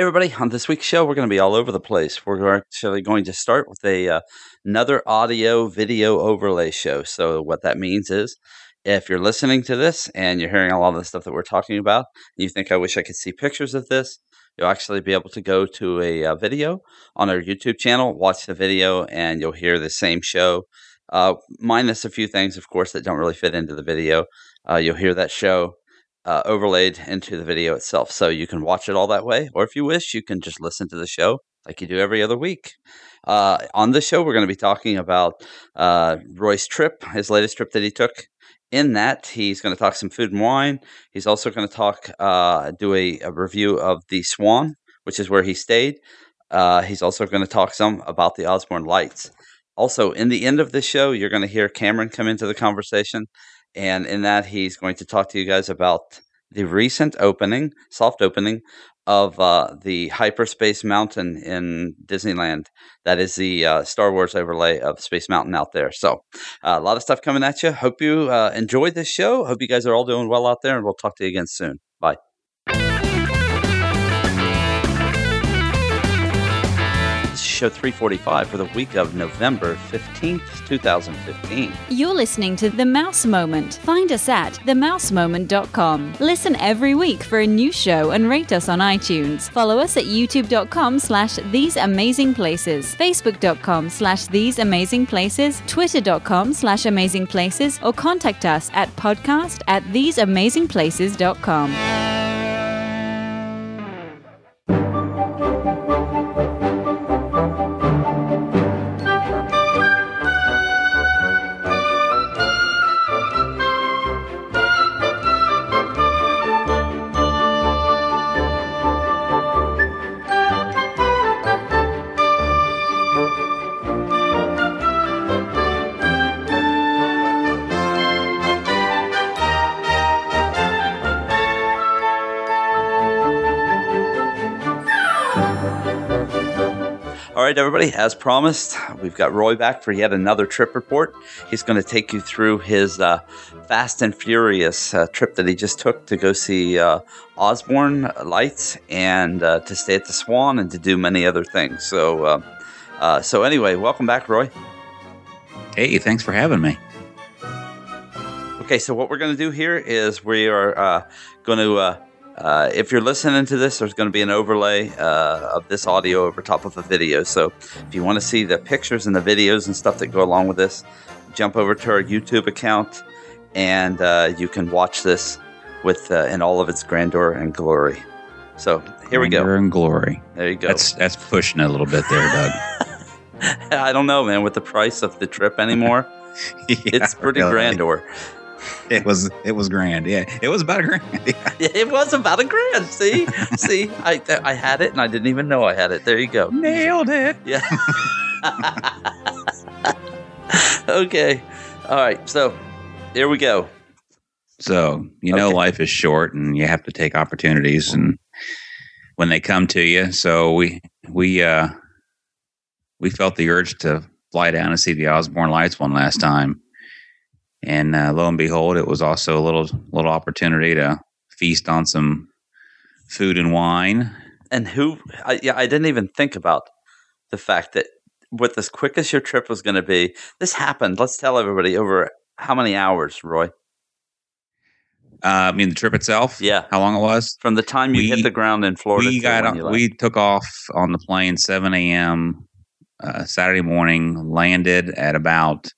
Everybody! On this week's show, we're going to be all over the place. We're actually going to start with a uh, another audio video overlay show. So what that means is, if you're listening to this and you're hearing a lot of the stuff that we're talking about, and you think I wish I could see pictures of this, you'll actually be able to go to a, uh video on our YouTube channel, watch the video, and you'll hear the same show, uh, minus a few things, of course, that don't really fit into the video. Uh, you'll hear that show uh, overlaid into the video itself. So you can watch it all that way, or if you wish, you can just listen to the show like you do every other week. Uh, on this show, we're going to be talking about uh, Roy's trip, his latest trip that he took. In that, he's going to talk some food and wine. He's also going to talk, uh, do a, a, review of the Swan, which is where he stayed. Uh, he's also going to talk some about the Osborne Lights. Also, in the end of the show, you're going to hear Cameron come into the conversation and in that, he's going to talk to you guys about the recent opening, soft opening of uh, the Hyperspace Mountain in Disneyland. That is the uh, Star Wars overlay of Space Mountain out there. So, uh, a lot of stuff coming at you. Hope you uh, enjoyed this show. Hope you guys are all doing well out there, and we'll talk to you again soon. Bye. Show 345 for the week of November 15th, 2015. You're listening to The Mouse Moment. Find us at themousemoment.com. Listen every week for a new show and rate us on iTunes. Follow us at youtube.com slash these amazing places, facebook.com slash these amazing places, twitter.com slash amazing places, or contact us at podcast at theseamazingplaces.com. right, everybody, as promised, we've got Roy back for yet another trip report. He's going to take you through his uh, fast and furious uh, trip that he just took to go see uh, Osborne Lights and uh, to stay at the Swan and to do many other things. So, uh, uh, so anyway, welcome back, Roy. Hey, thanks for having me. Okay, so what we're going to do here is we are going to uh, if you're listening to this, there's going to be an overlay uh, of this audio over top of a video. So if you want to see the pictures and the videos and stuff that go along with this, jump over to our YouTube account and uh, you can watch this with uh, in all of its grandeur and glory. So here grandeur we go. Grandeur and glory. There you go. That's that's pushing a little bit there, Doug. I don't know, man. With the price of the trip anymore, yeah, it's pretty really. grandeur. it was it was grand. Yeah, it was about a grand. Yeah. it was about a grand. See, see, I I had it and I didn't even know I had it. There you go. Nailed it. Yeah. okay. All right. So here we go. So you know, okay. life is short, and you have to take opportunities, and when they come to you. So we we uh we felt the urge to fly down and see the Osborne Lights one last time and uh, lo and behold, it was also a little little opportunity to feast on some food and wine. And who? I, yeah, I didn't even think about the fact that what as quick as your trip was going to be, this happened. Let's tell everybody over how many hours, Roy? Uh, I mean, the trip itself. Yeah, how long it was from the time you we, hit the ground in Florida. We got on, we took off on the plane seven a.m. Uh, Saturday morning. Landed at about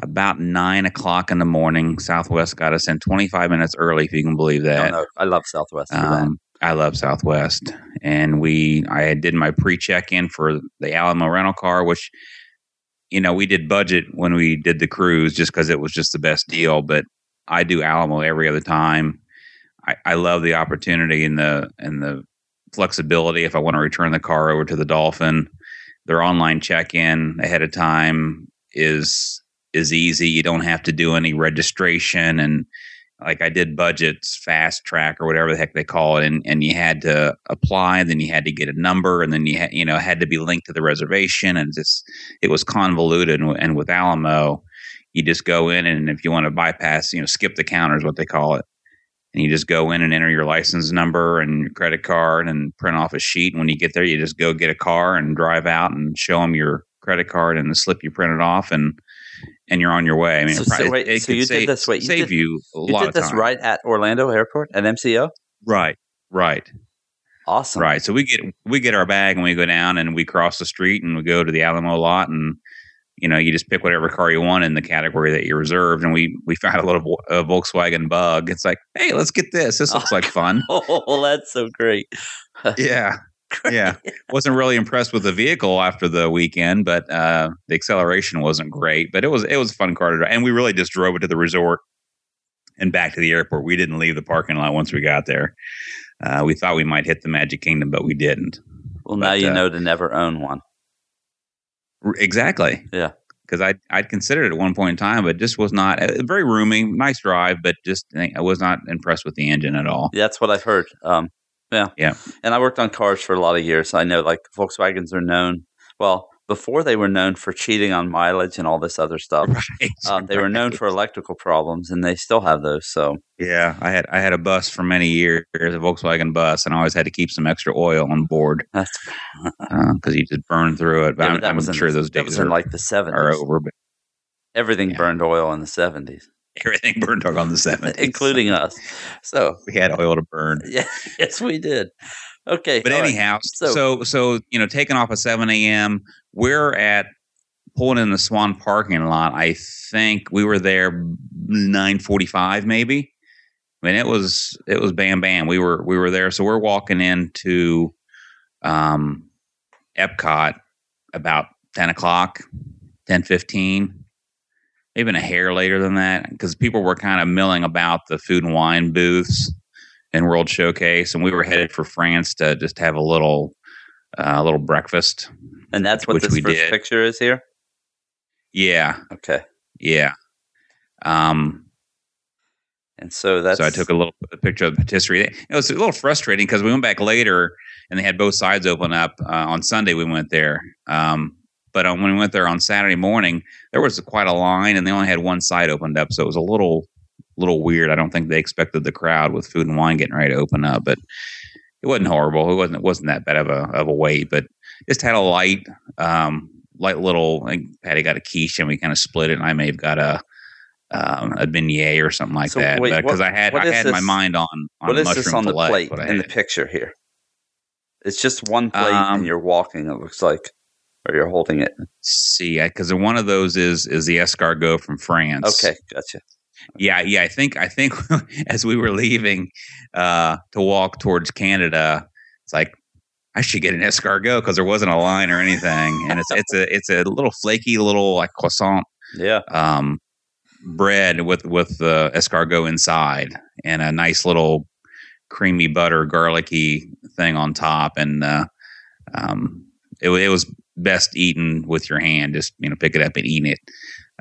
about nine o'clock in the morning. Southwest got us in 25 minutes early, if you can believe that. No, no, I love Southwest. Um, I love Southwest, and we I did my pre-check in for the Alamo rental car, which you know we did budget when we did the cruise just because it was just the best deal. But I do Alamo every other time. I, I love the opportunity and the and the flexibility if I want to return the car over to the Dolphin. Their online check-in ahead of time is is easy. You don't have to do any registration and like I did budgets, fast track or whatever the heck they call it, and, and you had to apply, then you had to get a number, and then you had you know had to be linked to the reservation, and just it was convoluted. And, and with Alamo, you just go in, and if you want to bypass, you know, skip the counter is what they call it, and you just go in and enter your license number and your credit card and print off a sheet. And when you get there, you just go get a car and drive out and show them your credit card and the slip you printed off and and you're on your way. I mean, So- it so wait, it so you did this- wait, you save did- you a You lot did this time. right at Orlando Airport at MCO. Right, right, Awesome. right. So we get we get our bag and we go down and we cross the street and we go to the Alamo lot and you know you just pick whatever car you want in the category that you reserved and we we found a little uh, Volkswagen Bug. It's like, hey, let's get this. This looks like fun. Oh, that's so great. yeah. Yeah. Wasn't really impressed with the vehicle after the weekend, but uh, the acceleration wasn't great. But it was it was a fun car to drive. And we really just drove it to the resort and back to the airport. We didn't leave the parking lot once we got there. Uh, we thought we might hit the Magic Kingdom, but we didn't. Well, now But, you uh, know to never own one. R- Exactly. Yeah. Because I I'd considered it at one point in time, but just was not uh, very roomy, nice drive, but just I was not impressed with the engine at all. Yeah, that's what I've heard. Um, yeah, Yeah. And I worked on cars for a lot of years. I know like Volkswagens are known. Well, before they were known for cheating on mileage and all this other stuff. Right. Um, they were known for electrical problems, and they still have those. So Yeah, I had I had a bus for many years, a Volkswagen bus, and I always had to keep some extra oil on board that's because you just burn through it. But yeah, I'm, that I'm in sure those that days was in are, like the seventies are over. But Everything Yeah. burned oil in the seventies, everything burned on the seventies, including us. So we had oil to burn. yeah, yes, we did. Okay, But all right. anyhow, So- so, so you know, taking off at seven a.m. We're at pulling in the Swan parking lot. I think we were there nine forty-five, maybe. I mean, it was it was bam bam. We were we were there, so we're walking into um, Epcot about ten o'clock, ten fifteen, even a hair later than that, because people were kind of milling about the food and wine booths in World Showcase, and we were headed for France to just have a little uh, a little breakfast. and that's what this first did. picture is here. Yeah, Okay, yeah. Um, and so that's so I took a little a picture of the patisserie. It was a little frustrating because we went back later and they had both sides open up. Uh, on Sunday we went there, um, but on, when we went there on Saturday morning, there was quite a line and they only had one side opened up, so it was a little little weird. I don't think they expected the crowd with food and wine getting ready to open up, but it wasn't horrible. It wasn't it wasn't that bad of a of a wait, but just had a light um, light little. I think Patty got a quiche and we kind of split it, and I may have got a um, a beignet or something like So that because I had I had my mind on on what is mushroom this on the plate in the picture here? It's just one plate, Um, and you're walking. It looks like, or you're holding it. See, because one of those is is the escargot from France. Okay, gotcha. Yeah, yeah. I think I think as we were leaving uh, to walk towards Canada, it's like I should get an escargot because there wasn't a line or anything, and it's it's a it's a little flaky little like croissant Yeah, um, bread with with the escargot inside and a nice little creamy butter garlicky thing on top and uh, um, it, it was best eaten with your hand just you know pick it up and eat it.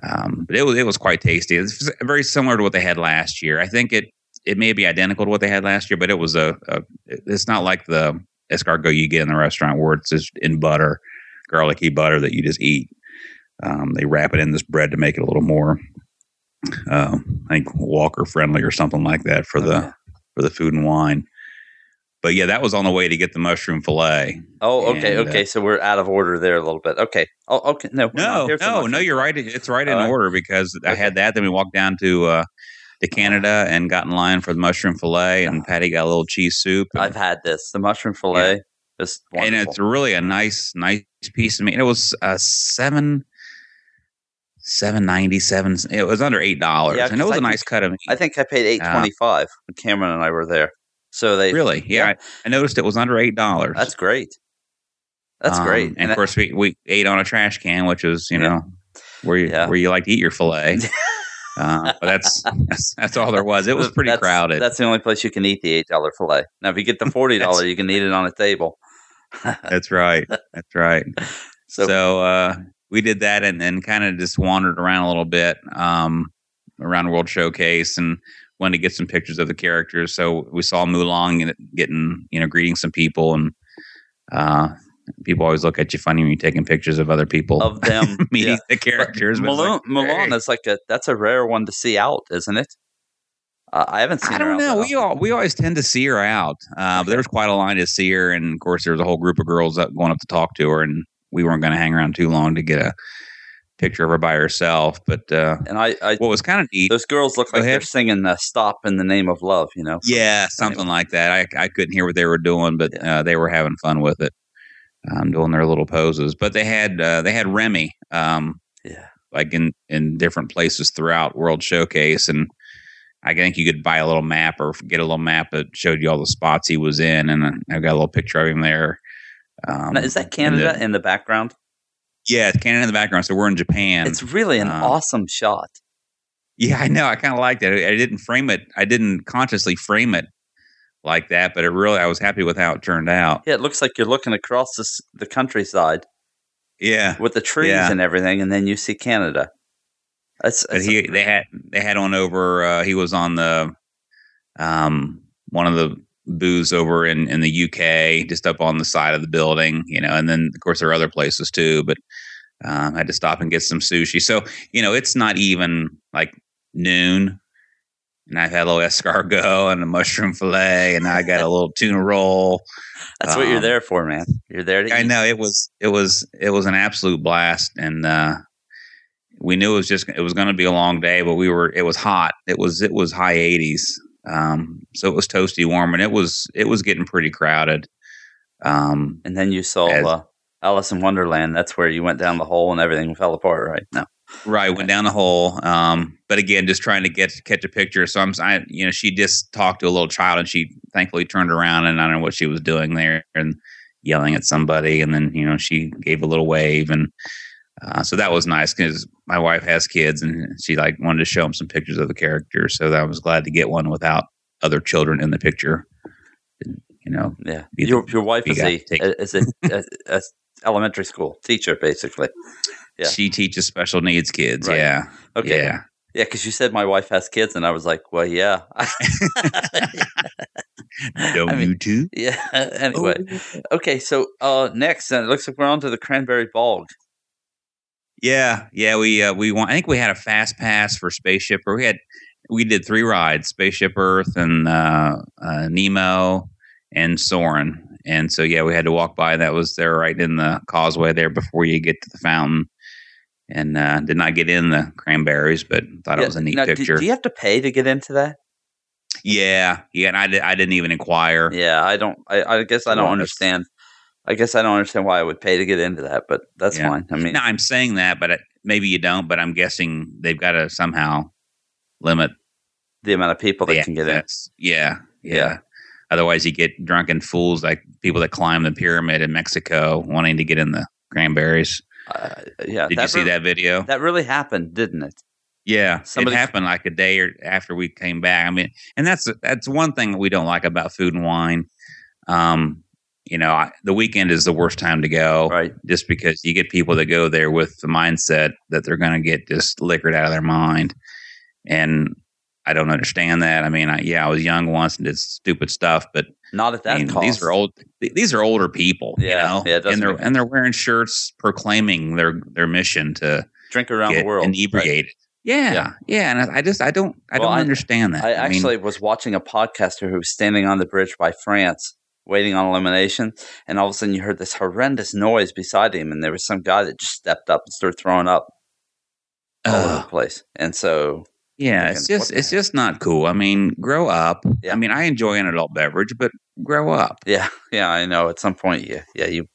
Um, but it was it was quite tasty. It's very similar to what they had last year. I think it it may be identical to what they had last year but it was a, a it's not like the escargot you get in the restaurant where it's just in butter garlicky butter that you just eat. Um, they wrap it in this bread to make it a little more, uh, I think Walker friendly or something like that for the for the food and wine. But yeah, that was on the way to get the mushroom fillet. Oh, okay, And, uh, okay. So we're out of order there a little bit. Okay. Oh, okay. No, No, no, no, you're right. It's right in right. order because I had that. Then we walked down to uh, to Canada and got in line for the mushroom fillet, and Patty got a little cheese soup. And, I've had this. The mushroom fillet is and it's really a nice, nice piece of meat. It was uh, seven. Seven ninety seven. It was under eight dollars, Yeah, and it was I a nice cut of meat. I think I paid eight twenty five when Cameron and I were there. So they Really? Yeah, Yeah. I, noticed it was under eight dollars. That's great. That's great. Um, And, of course, we, we ate on a trash can, which is you Yeah. know where you Yeah. where you like to eat your fillet. uh, but that's, that's that's all there was. It was pretty That's- crowded. That's the only place you can eat the eight dollar fillet. Now, if you get the forty dollar, you can eat it on a table. That's right. That's right. So, So, uh, we did that and then kind of just wandered around a little bit um, around World Showcase and wanted to get some pictures of the characters. So we saw Mulan get- getting you know greeting some people and uh, people always look at you funny when you're taking pictures of other people of them meeting yeah. the characters. Mulan, like, Mulan hey. is like a that's a rare one to see out, isn't it? Uh, I haven't seen. I don't know. We all we always tend to see her out, uh, but there was quite a line to see her, and of course there was a whole group of girls up going up to talk to her, and we weren't going to hang around too long to get a picture of her by herself. But uh, and I, I what was kind of neat, those girls look like they're singing uh, "Stop in the Name of Love." You know. yeah, something like that. I I couldn't hear what they were doing, but uh, they were having fun with it, um, doing their little poses. But they had uh, they had Remy, um, Yeah. like in in different places throughout World Showcase, and I think you could buy a little map or get a little map that showed you all the spots he was in, and I've got a little picture of him there. Um, Now, is that Canada the- in the background? Yeah, it's Canada in the background. So we're in Japan. It's really an um, awesome shot. Yeah, I know. I kind of liked it. I I didn't frame it. I didn't consciously frame it like that, but it really, I was happy with how it turned out. Yeah, it looks like you're looking across this, the countryside Yeah, with the trees Yeah. and everything, and then you see Canada. That's, that's he they had they had on over. Uh, he was on the um one of the booths over in in the UK, just up on the side of the building, you know. And then of course there are other places too, but um, I had to stop and get some sushi. So you know, it's not even like noon. And I've had a little escargot and a mushroom fillet, and I got a little tuna roll. that's what you're um, there for, man. You're there to I eat. know it was it was it was an absolute blast, and uh, we knew it was just it was going to be a long day, but we were it was hot. It was it was high eighties, um, so it was toasty warm, and it was it was getting pretty crowded. Um, And then you saw As- uh, Alice in Wonderland. That's where you went down the hole and everything fell apart, right? No. right, went down the hole, um, but again, just trying to get catch a picture. So I'm, I, you know, she just talked to a little child, and she thankfully turned around, and I don't know what she was doing there, and yelling at somebody, and then you know she gave a little wave, and uh, so that was nice because my wife has kids, and she like wanted to show them some pictures of the characters. So I was glad to get one without other children in the picture. You know, Yeah. You- Your, your wife is a, is a, a, a elementary school teacher, basically. Yeah. she teaches special needs kids. Right. Yeah, Okay. yeah. Yeah, because you said my wife has kids, and I was like, well, yeah. Don't I mean, you too? yeah. Anyway. Okay, so uh, next, uh, it looks like we're on to the Cranberry Bog. Yeah, yeah, we uh, we want. I think we had a fast pass for Spaceship Earth. We had we did three rides: Spaceship Earth and uh, uh, Nemo and Soarin'. And so yeah, we had to walk by. That was there right in the causeway there before you get to the fountain. And uh, did not get in the cranberries, but thought Yeah, it was a neat now, picture. Do, you have to pay to get into that? yeah, yeah, and I, did, I didn't even inquire. Yeah, I don't. I, I guess I don't understand. I guess I don't understand why I would pay to get into that, but that's Yeah. fine. I mean, Now I'm saying that, but it, maybe you don't. But I'm guessing they've got to somehow limit the amount of people that can get in. Yeah, yeah, Yeah. Otherwise, you get drunken fools like people that climb the pyramid in Mexico wanting to get in the cranberries. Uh, yeah, Did you see re- that video? That really happened, didn't it? yeah, Somebody- it happened like a day or after we came back. I mean, and that's that's one thing that we don't like about food and wine. Um, you know, I, the weekend is the worst time to go, Right. just because you get people that go there with the mindset that they're going to get just liquored out of their mind, and I don't understand that. I mean, I, yeah, I was young once and did stupid stuff, but Not at that I mean, cost. these are old. th- These are older people, Yeah, you know, yeah, and they're and they're wearing shirts proclaiming their their mission to Drink around the world. right? inebriated. Yeah, Yeah. yeah, and I, I just I don't I Well, don't I- understand that. I mean, actually was watching a podcaster who was standing on the bridge by France waiting on elimination, and all of a sudden you heard this horrendous noise beside him, and there was some guy that just stepped up and started throwing up all over the place. And so, yeah, thinking, it's just it's just not cool. I mean, grow up. Yeah. I mean, I enjoy an adult beverage, but grow up. yeah, yeah, I know. At some point, yeah, yeah, you.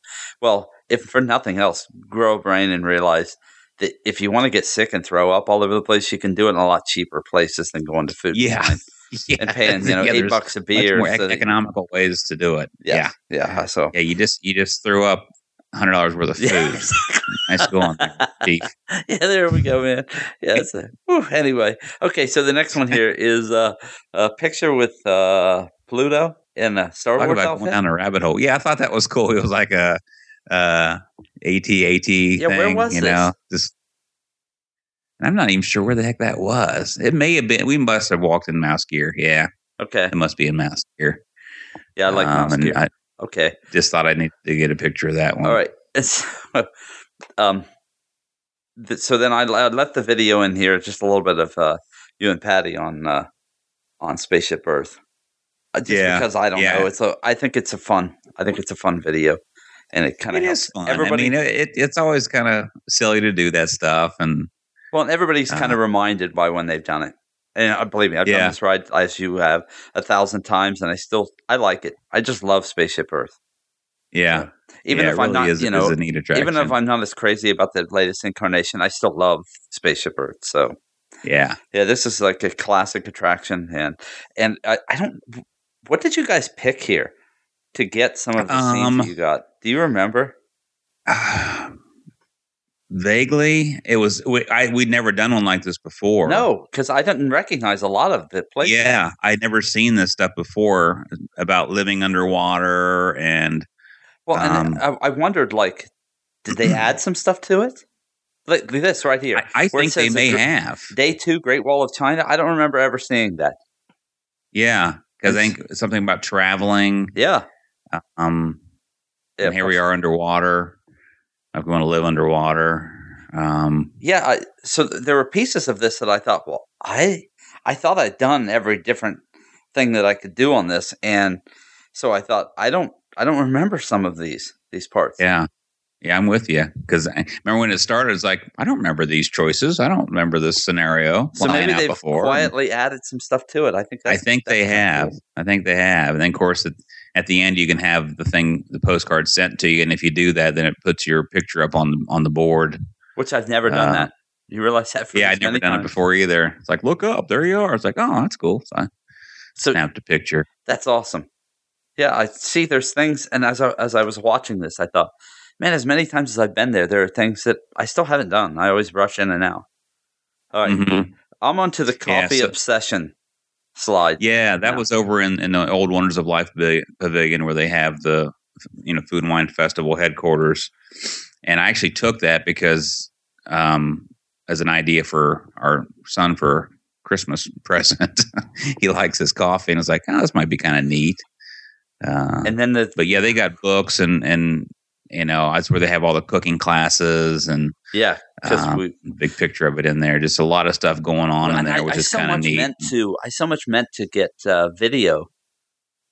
Well, if for nothing else, grow a brain and realize that if you want to get sick and throw up all over the place, you can do it in a lot cheaper places than going to food. Yeah. Yeah, and paying you know yeah, eight bucks a much beer. more so ec- that- economical ways to do it. yeah, Yeah, yeah. So yeah. You just you just threw up hundred dollars worth of food. Yeah. nice going, Chief. yeah, there we go, man. Yeah. It's whew, anyway, okay. So the next one here is uh, a picture with uh, Pluto in a Star Talk Wars about outfit. going down a rabbit hole. Yeah, I thought that was cool. It was like a uh AT-AT Yeah, thing. where was you this? know, just and I'm not even sure where the heck that was. It may have been. We must have walked in MouseGear. Yeah, Okay. it must be in mouse gear. Yeah, I like Um, MouseGear. I okay. just thought I needed to get a picture of that one. All right. Um. th- So then I, I left the video in here, just a little bit of uh, you and Patty on uh, on Spaceship Earth. Uh, Just Yeah, because I don't yeah. know, it's a. I think it's a fun. I think it's a fun video, and it kind of is fun. everybody. I mean, it, it's always kind of silly to do that stuff, and well, everybody's kind of Uh, reminded by when they've done it. And uh, believe me, I've done Yeah. this ride as you have a thousand times, and I still I like it. I just love Spaceship Earth. yeah, Even yeah, if it I'm not, is, you know, even if I'm not as crazy about the latest incarnation, I still love Spaceship Earth. So yeah, yeah, this is like a classic attraction, and and I, I don't. What did you guys pick here to get some of the scenes Um, that you got? Do you remember? vaguely, it was. We, I we'd never done one like this before. No, because I didn't recognize a lot of the places. Yeah, I'd never seen this stuff before about living underwater and Well, and Um, I, I wondered, like, did they add some stuff to it? Like this right here. I, I think they may the have. Day two, Great Wall of China. I don't remember ever seeing that. Yeah, because I think something about traveling. Yeah. Um, yeah and here we are underwater. I'm going to live underwater. Um, Yeah. I, so there were pieces of this that I thought, well, I I thought I'd done every different thing that I could do on this, and so I thought I don't I don't remember some of these these parts. yeah, yeah, I'm with you because remember when it started. It's like I don't remember these choices. I don't remember this scenario. So maybe they've before. quietly added some stuff to it. I think. I think they have. cool. I think they have. And then, of course, at, at the end, you can have the thing, the postcard sent to you. And if you do that, then it puts your picture up on the on the board. Which I've never done Uh, that. You realize that? For yeah, i've never done it before either. It's like, look up, there you are. It's like, oh, that's cool. So I So snapped a picture. That's awesome. Yeah, I see. There's things, and as I, as I was watching this, I thought, man, as many times as I've been there, there are things that I still haven't done. I always rush in and out. All right, Mhm. I'm on to the Yeah, coffee so- obsession slide. Yeah, that Yeah. was over in, in the old Wonders of Life Pavilion where they have the you know Food and Wine Festival headquarters, and I actually took that because um, as an idea for our son for Christmas present. he likes his coffee, and I was like, oh, this might be kind of neat. Uh, And then the but yeah, they got books and and you know that's where they have all the cooking classes and yeah, because um, we big picture of it in there. Just a lot of stuff going on in there, I, which I is so kind of much neat. meant to. I so much meant to get uh, video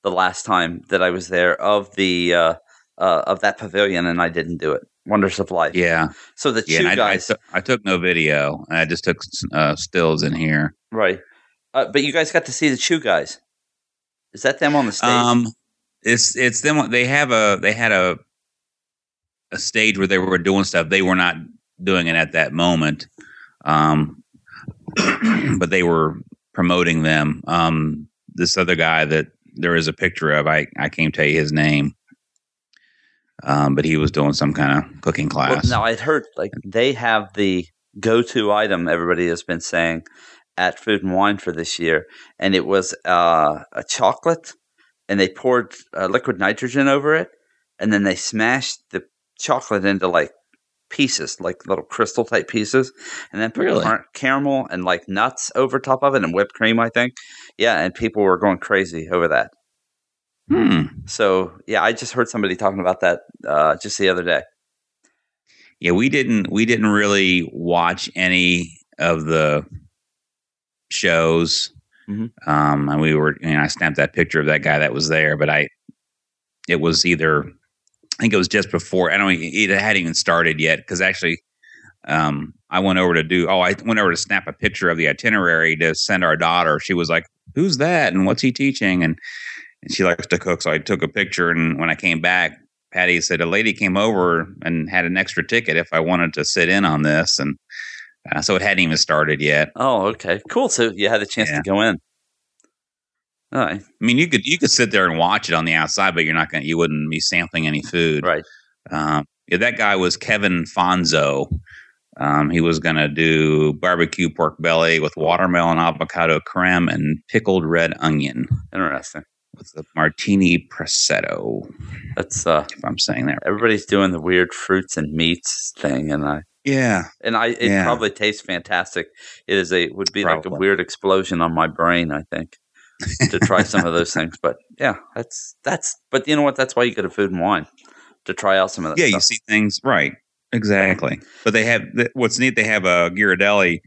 the last time that I was there of the uh, uh, of that pavilion, and I didn't do it. Wonders of Life. yeah, So the yeah. two I, I, guys, took, I took no video. I just took uh, stills in here. right? Uh, but you guys got to see the Chew guys. Is that them on the stage? Um, it's it's them. They have a they had a a stage where they were doing stuff. They were not doing it at that moment, um, but they were promoting them. Um, this other guy that there is a picture of, I I can't tell you his name, um, but he was doing some kind of cooking Well, class. now I'd heard like they have the go-to item everybody has been saying at Food and Wine for this year, and it was uh, a chocolate, and they poured uh, liquid nitrogen over it, and then they smashed the chocolate into like pieces, like little crystal type pieces, and then put Really? car- caramel and like nuts over top of it and whipped cream, I think. Yeah, and people were going crazy over that. Hmm. So yeah, I just heard somebody talking about that uh, just the other day. Yeah, we didn't we didn't really watch any of the shows. Mhm. Um, and we were, you know, I snapped that picture of that guy that was there, but I, it was either, I think it was just before. I don't, it hadn't even started yet because actually, um, I went over to do. Oh, I went over to snap a picture of the itinerary to send our daughter. She was like, "Who's that? And what's he teaching?" And, and she likes to cook, so I took a picture. And when I came back, Patty said a lady came over and had an extra ticket if I wanted to sit in on this, and uh, so it hadn't even started yet. Oh, okay, cool. So you had a chance Yeah. to go in. Right, I mean, you could you could sit there and watch it on the outside, but you're not going. You wouldn't be sampling any food, right. Um, yeah, that guy was Kevin Fonzo. Um, he was going to do barbecue pork belly with watermelon avocado creme and pickled red onion Interesting. with the martini prosciutto. That's uh, If I'm saying that, right. everybody's doing the weird fruits and meats thing, and I yeah, and I it Yeah. probably tastes fantastic. It is a would be like a weird explosion on my brain. I think to try some of those things, but yeah, that's that's. But you know what? That's why you go to Food and Wine to try out some of that. yeah. stuff. You see things right, exactly. But they have what's neat. They have a Ghirardelli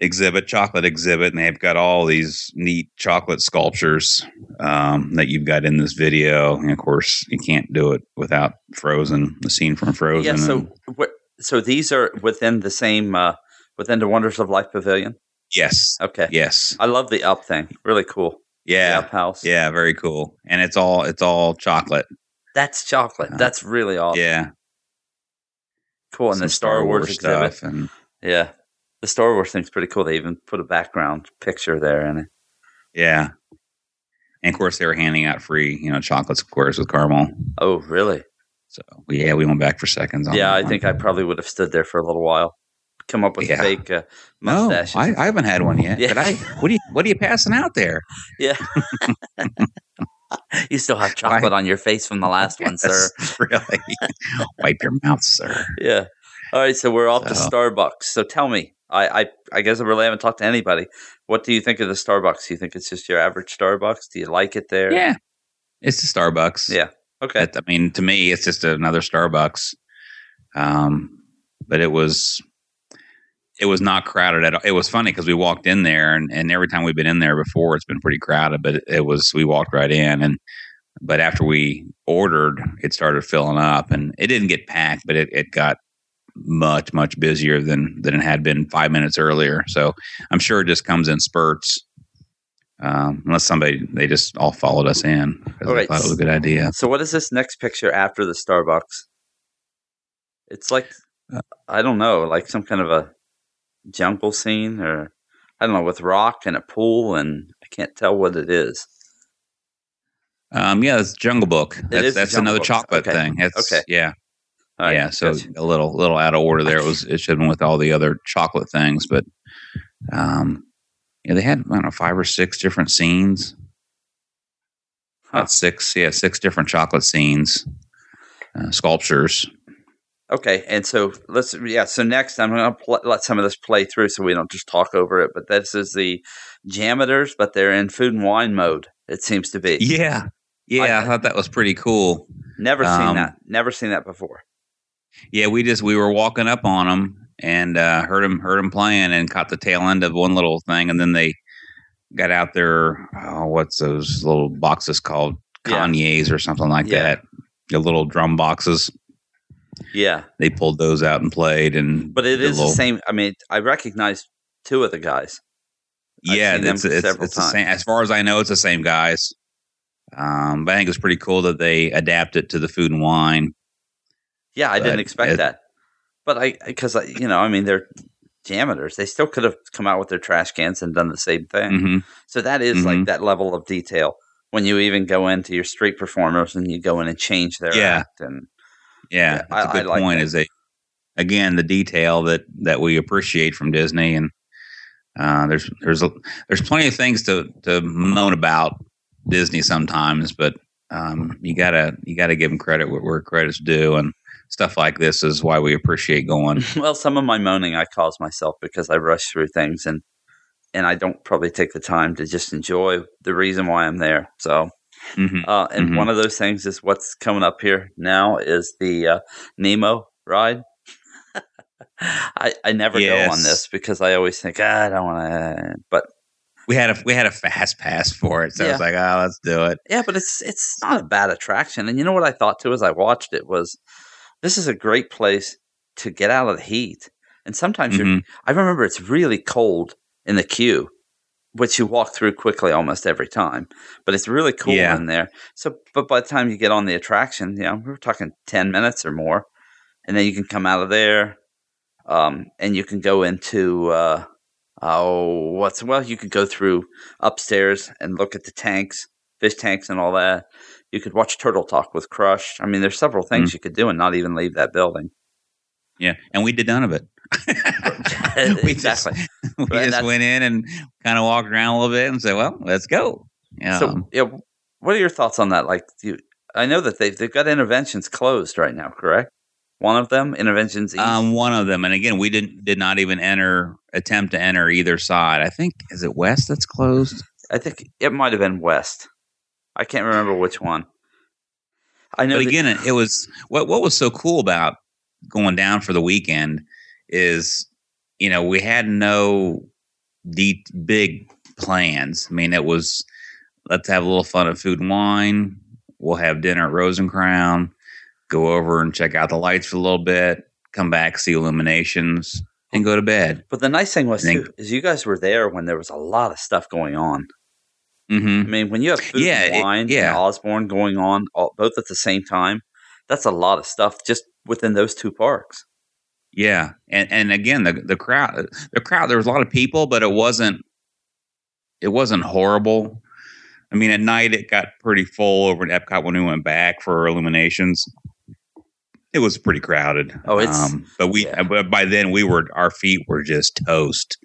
exhibit, chocolate exhibit, and they've got all these neat chocolate sculptures um, that you've got in this video. And of course, you can't do it without Frozen, the scene from Frozen. Yeah. So, so these are within the same uh, within the Wonders of Life Pavilion. Yes, Okay. yes, I love the up thing. Really cool. The yeah, up house. yeah, very cool. And it's all it's all chocolate. That's chocolate. Uh, That's really awesome. Yeah, Cool. And Some the Star, Wars, exhibit. stuff, and Yeah. The Star Wars thing's pretty cool. They even put a background picture there in it. yeah. And of course, they were handing out free, you know, chocolates, of course, with caramel. Oh, really? So yeah, we went back for seconds. On yeah, I think I probably would have stood there for a little while. Come up with Yeah. fake uh, No. I, I haven't had one yet. Yeah. But I, what are you, what are you passing out there? yeah. you still have chocolate on your face from the last one, sir. Really. Wipe your mouth, sir. Yeah. All right, so we're off to Starbucks. So tell me, I, I I guess I really haven't talked to anybody. What do you think of the Starbucks? Do you think it's just your average Starbucks? Do you like it there? Yeah, it's a Starbucks. Yeah. Okay. That- I mean, to me, it's just another Starbucks. Um, but it was, it was not crowded at all. It was funny because we walked in there, and, and every time we've been in there before, it's been pretty crowded. But it, it was, we walked right in, and but after we ordered, it started filling up, and it didn't get packed, but it, it got much much busier than than it had been five minutes earlier. So I'm sure it just comes in spurts. Um, unless somebody they just all followed us in All they thought it was a good idea. So what is this next picture after the Starbucks? It's like Uh, I don't know, like some kind of a jungle scene or I don't know, with rock and a pool and I can't tell what it is. Um, yeah, it's Jungle Book. That's that's Jungle another Book. chocolate Okay. thing. It's, Okay. yeah, right, yeah. So gotcha. a little little out of order there. It was it should have been with all the other chocolate things, but um, yeah, they had I don't know five or six different scenes. Huh. About six, yeah, six different chocolate scenes, uh, sculptures. Okay, and so let's yeah. So next, I'm going to pl- let some of this play through, so we don't just talk over it. But this is the Jammitors, but they're in food and wine mode. It seems to be. Yeah, yeah. I, I- thought that was pretty cool. Never seen Um, that. Never seen that before. Yeah, we just we were walking up on them and uh, heard them heard them playing and caught the tail end of one little thing, and then they got out their oh, what's those little boxes called Yeah. Or something like Yeah. that. The little drum boxes. Yeah, They pulled those out and played, and but it is the the same. I mean, I recognize two of the guys. I've Yeah, it's, it's, it's the same. As far as I know, it's the same guys. Um, but I think it's pretty cool that they adapt it to the food and wine. Yeah, I didn't expect it- that. But I, because I, you know, I mean, they're Jammitors. They still could have come out with their trash cans and done the same thing. hmm So that is like Mhm. that level of detail when you even go into your street performers and you go in and change their Yeah. act. And Yeah, Yeah, that's I- a good like point. that. Is they again the detail that that we appreciate from Disney, and uh, there's there's a, there's plenty of things to to moan about Disney sometimes, but um, you gotta you gotta give them credit where, where credit's due, and stuff like this is why we appreciate going. well, some of my moaning I cause myself because I rush through things and and I don't probably take the time to just enjoy the reason why I'm there. So, hmm uh, and Mhm. one of those things is what's coming up here now is the uh, Nemo ride. I, I never go on this because I always think ah, I don't want to, but We had a we had a fast pass for it, so Yeah. it's like, oh, let's do it. Yeah, but it's it's not a bad attraction. And you know what I thought too as I watched it was this is a great place to get out of the heat. And sometimes you're Mhm. I remember it's really cold in the queue, which you walk through quickly almost every time. But it's really cool Yeah. in there. So but by the time you get on the attraction, you know, we're talking ten minutes or more. And then you can come out of there. Um, and you can go into uh oh what's well, you could go through upstairs and look at the tanks fish tanks and all that. You could watch Turtle Talk with Crush. I mean, there's several things Mm. you could do and not even leave that building. Yeah, and we did none of it. we exactly. Just, we And just that's- went in and kind of walked around a little bit and said, "Well, let's go." Yeah. So, yeah, what are your thoughts on that? Like, you, I know that they've they've got Innoventions closed right now, correct? One of them, Innoventions. East? Um, one of them, and again, we didn't did not even enter attempt to enter either side. I think is it West that's closed. I think it might have been West. I can't remember which one. I know. But again, it was what what was so cool about going down for the weekend is, you know, we had no deep, big plans. I mean, it was let's have a little fun at Food and Wine. We'll have dinner at Rose & Crown. Go over and check out the lights for a little bit. Come back, see illuminations, and go to bed. But the nice thing was I think- too is you guys were there when there was a lot of stuff going on. hmm I mean, when you have food Yeah, and it- wine yeah. and Osborne going on all, both at the same time, that's a lot of stuff just within those two parks. Yeah, and and again, the the crowd, the crowd. There was a lot of people, but it wasn't. It wasn't horrible. I mean, at night it got pretty full over at Epcot when we went back for illuminations. It was pretty crowded. Oh, it's- um, but we yeah. but by then we were our feet were just toast.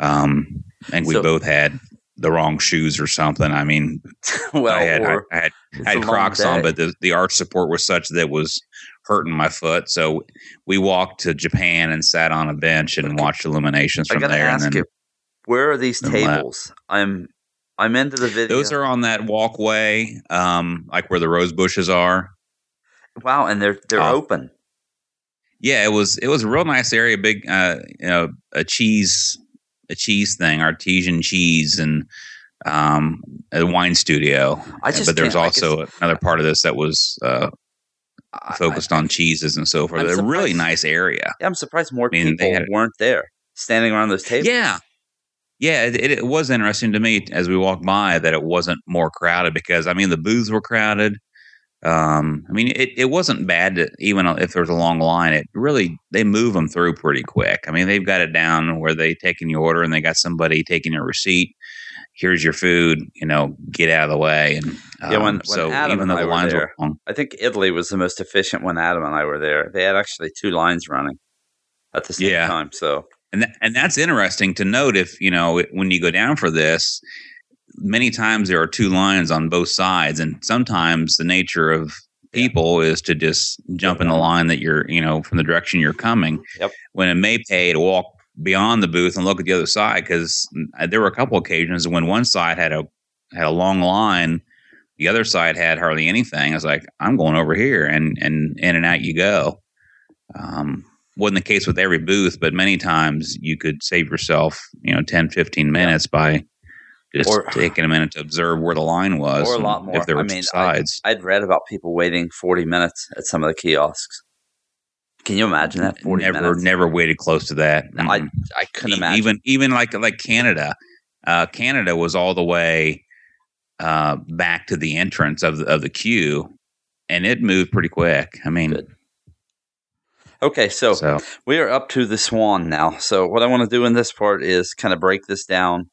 Um, and we So- both had the wrong shoes or something. I mean, well, I had I, I had I had Crocs on, but the, the arch support was such that it was hurting my foot. So we walked to Japan and sat on a bench and watched illuminations I from gotta there. ask and then you, where are these then left. tables? I'm I'm into the video. those are on that walkway, um, like where the rose bushes are. wow, and they're they're Oh. open. Yeah, it was it was a real nice area, big uh, you know, a cheese a cheese thing, artesian cheese and um a wine studio. I just but there's I also another part of this that was uh I- focused on cheeses and so forth. A really nice area. I, I'm surprised more I mean, people had- weren't there standing around those tables. Yeah. Yeah, it, it, it was interesting to me as we walked by that it wasn't more crowded because I mean the booths were crowded. Um, I mean it, it wasn't bad to, even if there's a long line. It really they move them through pretty quick. I mean they've got it down where they taking your order and they got somebody taking your receipt. Here's your food. You know, get out of the way. And Yeah, when- um, when so Adam even though the were lines there- were long, I think Italy was the most efficient when Adam and I were there. They had actually two lines running at the same Yeah. time. So and th- and that's interesting to note. If you know when you go down for this, many times there are two lines on both sides, and sometimes the nature of Yeah. people is to just jump in the line that you're you know from the direction you're coming. Yep. When it may pay to walk beyond the booth and look at the other side because there were a couple occasions when one side had a had a long line. The other side had hardly anything. I was like, I'm going over here, and and in and out you go. Um, wasn't the case with every booth, but many times you could save yourself, you know, 10, 15 minutes by just Or- taking a minute to observe where the line was. or a lot more. If there were I mean, sides. I, I'd read about people waiting 40 minutes at some of the kiosks. Can you imagine that? 40 never, minutes. never waited close to that. I I couldn't imagine. Even, even like, like Canada, uh, Canada was all the way uh, back to the entrance of the, of the queue and it moved pretty quick. I mean, Good. okay, so so we are up to the Swan now. So what I want to do in this part is kind of break this down.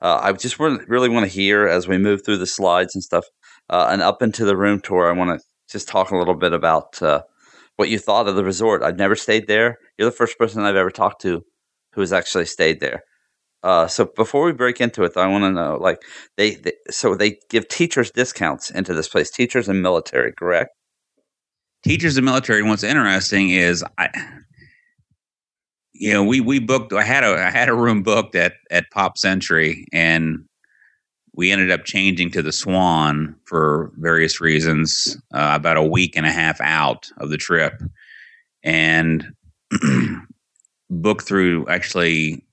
Uh, I just really, really want to hear as we move through the slides and stuff, uh, and up into the room tour. I want to just talk a little bit about uh, what you thought of the resort. I've never stayed there. You're the first person I've ever talked to who has actually stayed there. Uh, so before we break into it, I want to know, like they, they, so they give teachers discounts into this place, teachers and military, correct? teachers and military. And what's interesting is I, you know, we we booked. I had a I had a room booked at at Pop Century, and we ended up changing to the Swan for various reasons. Uh, about a week and a half out of the trip, and booked through actually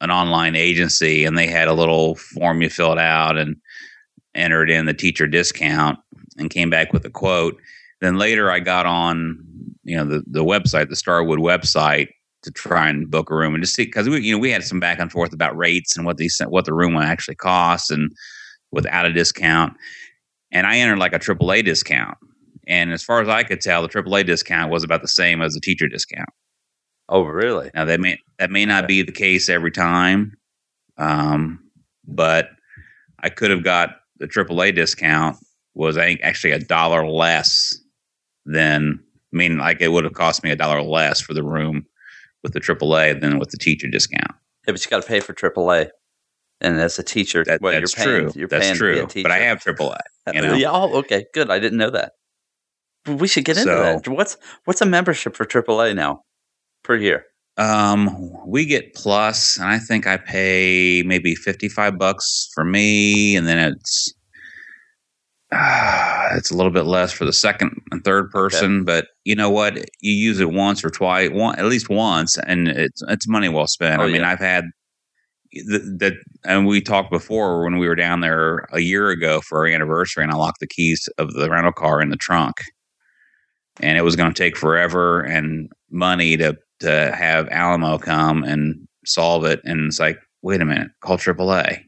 an online agency, and they had a little form you filled out and entered in the teacher discount, and came back with a quote then later I got on, you know, the, the website, the Starwood website to try and book a room and just see, cause we, you know, we had some back and forth about rates and what these, what the room would actually cost and without a discount. And I entered like a AAA discount. And as far as I could tell, the AAA discount was about the same as the teacher discount. Oh, really? Now that may, that may not be the case every time. Um, but I could have got the AAA discount was I think actually a dollar less than I mean, like it would have cost me a dollar less for the room with the AAA than with the teacher discount. Yeah, but you got to pay for AAA. And as a teacher, That, well, that's you're paying, true. You're that's paying to be a true. But I have AAA. you know? yeah. Oh, okay. Good. I didn't know that. We should get into So- that. What's what's a membership for AAA now per year? Um, we get plus, and I think I pay maybe fifty-five bucks for me, and then it's uh, it's a little bit less for the second and third person. But you know what? You use it once or twice, one at least once, and it's it's money well spent. Oh, I mean, yeah. I've had that and we talked before when we were down there a year ago for our anniversary, and I locked the keys of the rental car in the trunk, and it was going to take forever and money to to have Alamo come and solve it. And it's like, wait a minute, call AAA.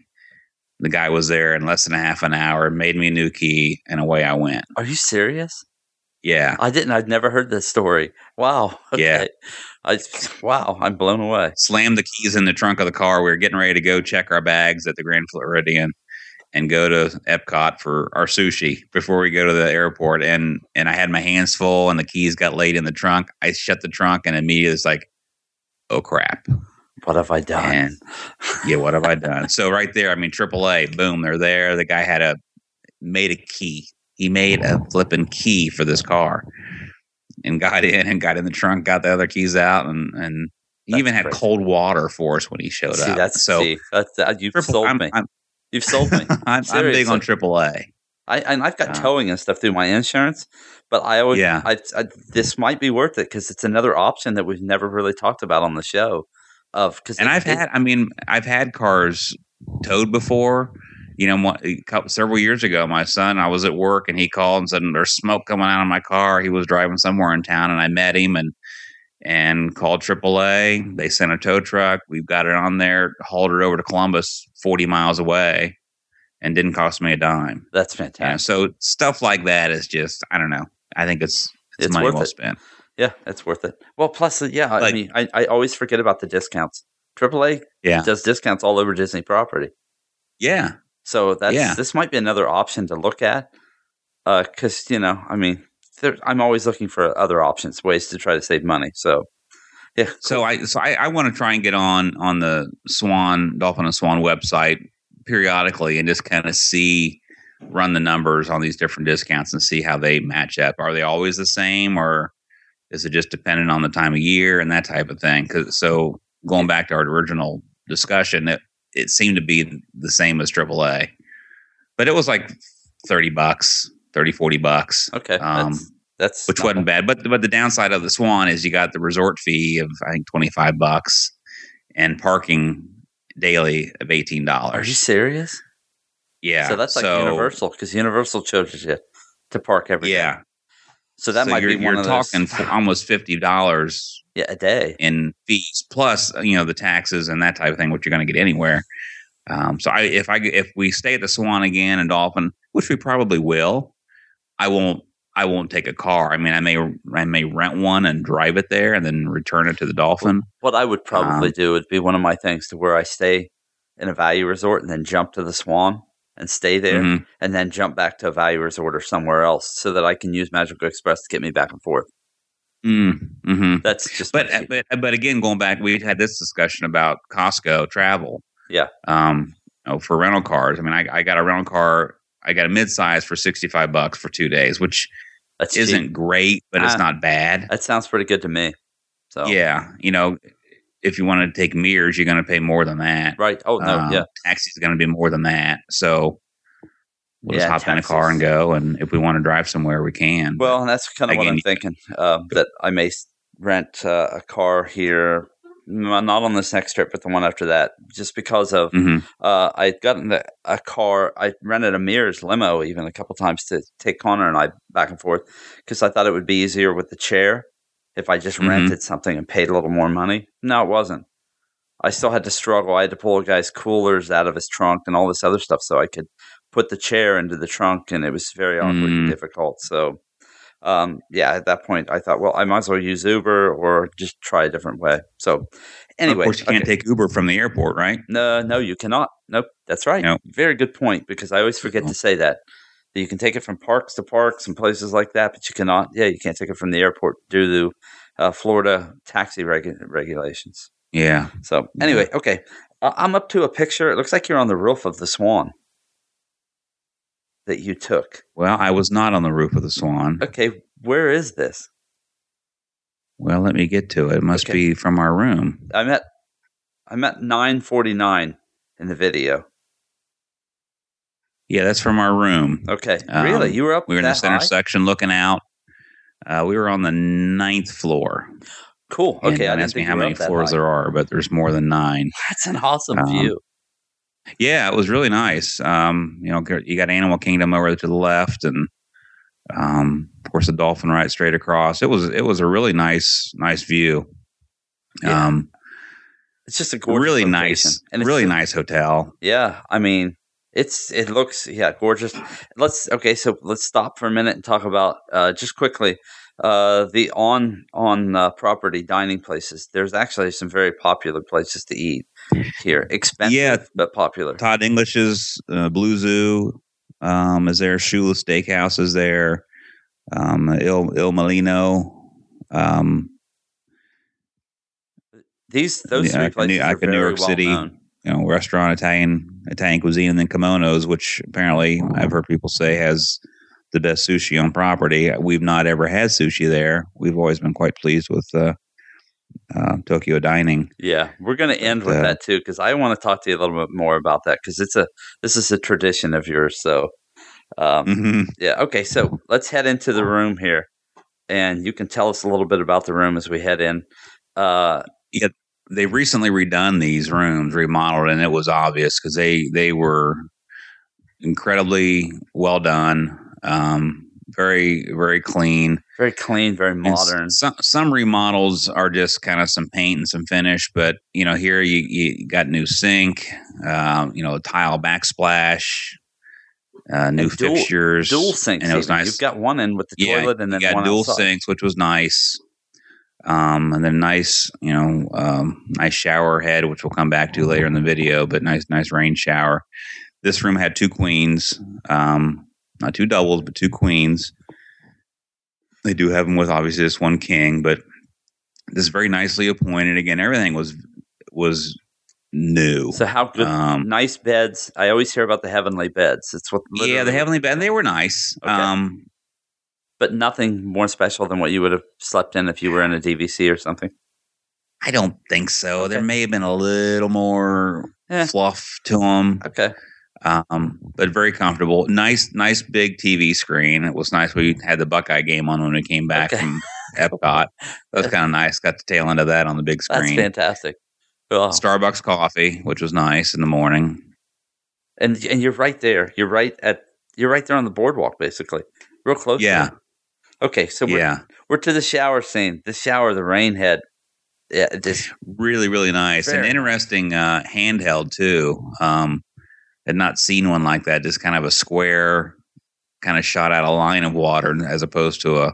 The guy was there in less than a half an hour, made me a new key, and away I went. Are you serious? Yeah. I didn't. I'd never heard this story. Wow. Okay. Yeah. I wow. I'm blown away. Slammed the keys in the trunk of the car. We were getting ready to go check our bags at the Grand Floridian and go to Epcot for our sushi before we go to the airport. And and I had my hands full and the keys got laid in the trunk. I shut the trunk and immediately it's like, oh crap. What have I done? And yeah, what have I done? So right there, I mean, AAA, boom, they're there. The guy had a made a key. He made a flipping key for this car, and got in and got in the trunk, got the other keys out, and and he That's even had crazy. cold water for us when he showed see, up. that's so see, that's that, you've triple, sold I'm, me. I'm, you've sold me. I'm, I'm big on AAA. I and I've got Uh, towing and stuff through my insurance, but I always Yeah. I, I this might be worth it because it's another option that we've never really talked about on the show. Of because And I've had, I mean, I've had cars towed before. You know, a couple, several years ago, my son, I was at work and he called and said, "There's smoke coming out of my car." He was driving somewhere in town, and I met him and and called AAA. They sent a tow truck. We've got it on there, hauled it over to Columbus, 40 miles away, and didn't cost me a dime. that's You know, fantastic. so stuff like that is just, I don't know. I think it's it's, It's money worth well it. spent. Yeah, it's worth it. Well, plus, uh, yeah, I mean, I, I always forget about the discounts. AAA Yeah, does discounts all over Disney property, yeah, so that's Yeah. this might be another option to look at. Because you know, I mean, there, I'm always looking for other options, ways to try to save money. So, yeah. So I so I, I want to try and get on on the Swan Dolphin and Swan website periodically and just kind of see run the numbers on these different discounts and see how they match up. Are they always the same or is it just dependent on the time of year and that type of thing? Cause so going back to our original discussion, it, it seemed to be the same as AAA, but it was like 30 bucks, 30, 40 bucks okay, Um, that's, that's which wasn't bad. But but the downside of the Swan is you got the resort fee of I think twenty five bucks and parking daily of $18. Are you serious? Yeah, So that's like so, Universal because Universal charges you to park every day. So that might you're, be one you're of talking those. almost fifty dollars Yeah, a day. in fees plus you know the taxes and that type of thing, which you're going to get anywhere. Um, so I if I if we stay at the Swan again and Dolphin, which we probably will, I won't. I won't take a car. I mean, I may I may rent one and drive it there, and then return it to the Dolphin. What I would probably Um, do would be one of my things to where I stay in a value resort and then jump to the Swan and stay there Mhm. and then jump back to a value resort or somewhere else so that I can use Magical Express to get me back and forth. Mm, hmm That's just But but but again, going back, we had this discussion about Costco travel. Yeah. Um, you know, for rental cars. I mean, I, I got a rental car. I got a midsize for sixty five bucks for two days, which that's isn't great, but it's Ah. not bad. That sounds pretty good to me. So Yeah, you know, if you want to take Mears, you're going to pay more than that. right. Oh no, Um, yeah. taxi's going to be more than that. So we'll Yeah, just hop in a car and go, and if we want to drive somewhere, we can. Well, and that's kind of what I'm thinking. Uh, that I may rent uh, a car here, not on this next trip, but the one after that, just because of hmm uh, I got in a car. I rented a Mears limo even a couple times to take Connor and I back and forth because I thought it would be easier with the chair if I just Mhm. rented something and paid a little more money. No, it wasn't. I still had to struggle. I had to pull a guy's coolers out of his trunk and all this other stuff so I could put the chair into the trunk, and it was very awkward and Mm. difficult. So, um, yeah, at that point, I thought, well, I might as well use Uber or just try a different way. So, anyway, of course, you can't okay. take Uber from the airport, right? No, no, you cannot. Nope, that's right. Nope. Very good point because I always forget to say that. That you can take it from parks to parks and places like that, but you cannot. Yeah, you can't take it from the airport due to uh, Florida taxi regu- regulations. Yeah. So anyway, okay, uh, I'm up to a picture. It looks like you're on the roof of the Swan that you took. Well, I was not on the roof of the Swan. Okay, where is this? Well, let me get to it. It must Okay. be from our room. I'm at I'm at 9:49 in the video. Yeah, that's from our room. Okay, Um, really? You were up? We were in the center high? section looking out. Uh, we were on the ninth floor. Cool. And Okay, I don't ask me how many floors there are, but there's more than nine. That's an awesome Um, view. Yeah, it was really nice. Um, you know, you got Animal Kingdom over to the left, and um, of course the Dolphin right straight across. It was it was a really nice nice view. Yeah. Um, It's just a really location. nice, and it's really nice hotel. Yeah, I mean, it's it looks yeah gorgeous. Let's okay, so let's stop for a minute and talk about uh, just quickly uh, the on on uh, property dining places. There's actually some very popular places to eat here. Expensive, Yeah. but popular. Todd English's uh, Blue Zoo um, is there. Shula Steakhouse is there. Um, Il Il Molino. Um, These those Yeah, three I places I are can New York well City. known. you know, restaurant Italian Italian cuisine, and then Kimonos, which apparently I've heard people say has the best sushi on property. We've not ever had sushi there. We've always been quite pleased with uh, uh, Tokyo dining. Yeah, we're going to end with uh, that too because I want to talk to you a little bit more about that because it's a this is a tradition of yours. So, um, hmm Yeah. Okay. So let's head into the room here, and you can tell us a little bit about the room as we head in. Uh, They've recently redone these rooms, remodeled, and it was obvious because they they were incredibly well done, um, very very clean. very clean, very And modern. Some some remodels are just kind of some paint and some finish, but you know here you, you got new sink, um, you know tile backsplash, uh, new dual- fixtures, Dual sinks. and it was even. nice. You've got one in with the yeah, toilet, and then you got one dual outside. sinks, which was nice. Um, and then nice, you know, um, nice shower head, which we'll come back to later in the video, but nice, nice rain shower. This room had two queens, um, not two doubles, but two queens. They do have them with obviously this one king, but this is very nicely appointed. Again, everything was was new. So how good? Um, nice beds. I always hear about the heavenly beds. It's what. yeah, the heavenly bed, they were nice. Okay. Um, but nothing more special than what you would have slept in if you were in a DVC or something. I don't think so. There may have been a little more Eh. fluff to them. Okay. um, but very comfortable. Nice, nice big TV screen. It was nice. We had the Buckeye game on when we came back Okay. from Epcot. That was kind of nice. Got the tail end of that on the big screen. That's fantastic. Oh, Starbucks coffee, which was nice in the morning. and and you're right there. You're right at. You're right there on the boardwalk, basically, real close. to Yeah. Okay, so we're, yeah, we're to the shower scene. The shower, the rain head. Yeah, this really, really nice and interesting uh, handheld too. Um, had not seen one like that. Just kind of a square, kind of shot out a line of water as opposed to a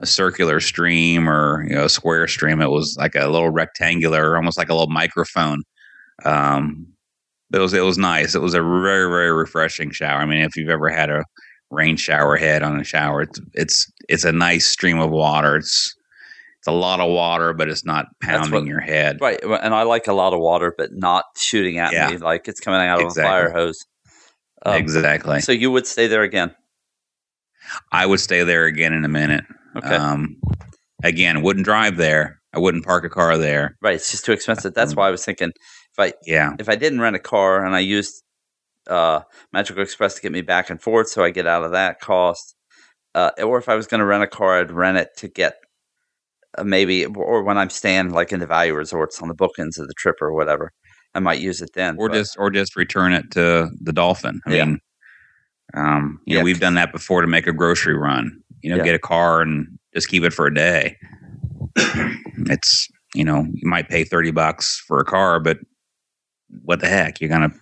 a circular stream or you know a square stream. It was like a little rectangular, almost like a little microphone. Um, it was it was nice. It was a very very refreshing shower. I mean, if you've ever had a rain shower head on a shower, it's it's it's a nice stream of water. It's it's a lot of water, but it's not pounding what- your head. right, and I like a lot of water, but not shooting at Yeah. me like it's coming out of Exactly. a fire hose. Um, exactly. So you would stay there again. I would stay there again in a minute. Okay. Um, again, wouldn't drive there. I wouldn't park a car there. right, it's just too expensive. That's Um, why I was thinking if I Yeah, if I didn't rent a car and I used uh, Magical Express to get me back and forth, so I get out of that cost, uh, or if I was going to rent a car, I'd rent it to get uh, maybe, or when I'm staying like in the value resorts on the bookends of the trip or whatever, I might use it then. or but- just or just return it to the Dolphin. I Yeah. mean, um, you Yeah. know, we've done that before to make a grocery run. You know, Yeah. get a car and just keep it for a day. it's you know you might pay thirty bucks for a car, but what the heck? You're gonna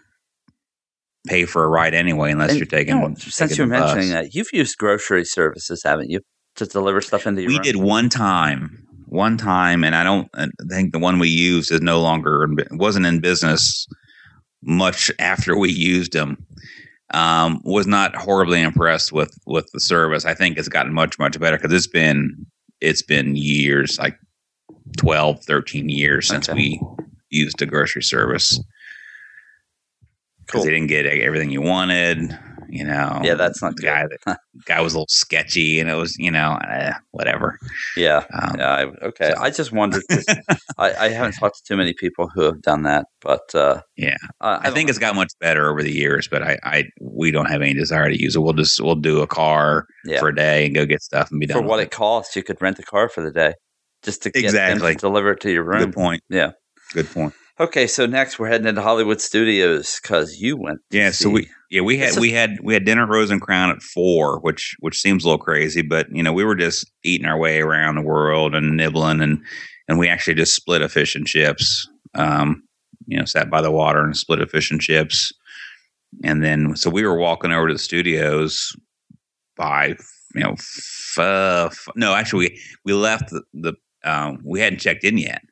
pay for a ride anyway, unless And, you're taking. you know, since taking you're the bus. mentioning that, you've used grocery services, haven't you, to deliver stuff into your we room? did one time one time and i don't I think the one we used is no longer wasn't in business much after we used them um, was not horribly impressed with with the service i think it's gotten much much better because it's been it's been years like 12 13 years since Okay. we used a grocery service because Cool. they didn't get everything you wanted you know Yeah, that's not the guy that guy was a little sketchy and it was you know eh, whatever Yeah. um, Yeah, I, okay. So- I just wondered. I, I haven't talked to too many people who have done that, but uh, Yeah. I, I, don't think it's got much better over the years, but I, I we don't have any desire to use it. We'll just we'll do a car Yeah. for a day and go get stuff and be done. for what it. it costs. You could rent a car for the day just to get Exactly. deliver it to your room. Good point. Yeah. Good point. Okay, so next we're heading into Hollywood Studios because you went. to Yeah, so we yeah we had This we had we had dinner at Rose and Crown at four, which which seems a little crazy, but you know we were just eating our way around the world and nibbling, and and we actually just split a fish and chips. Um, you know, sat by the water and split a fish and chips, and then so we were walking over to the studios by you know f- uh, f- no actually we we left the, the um, we hadn't checked in yet,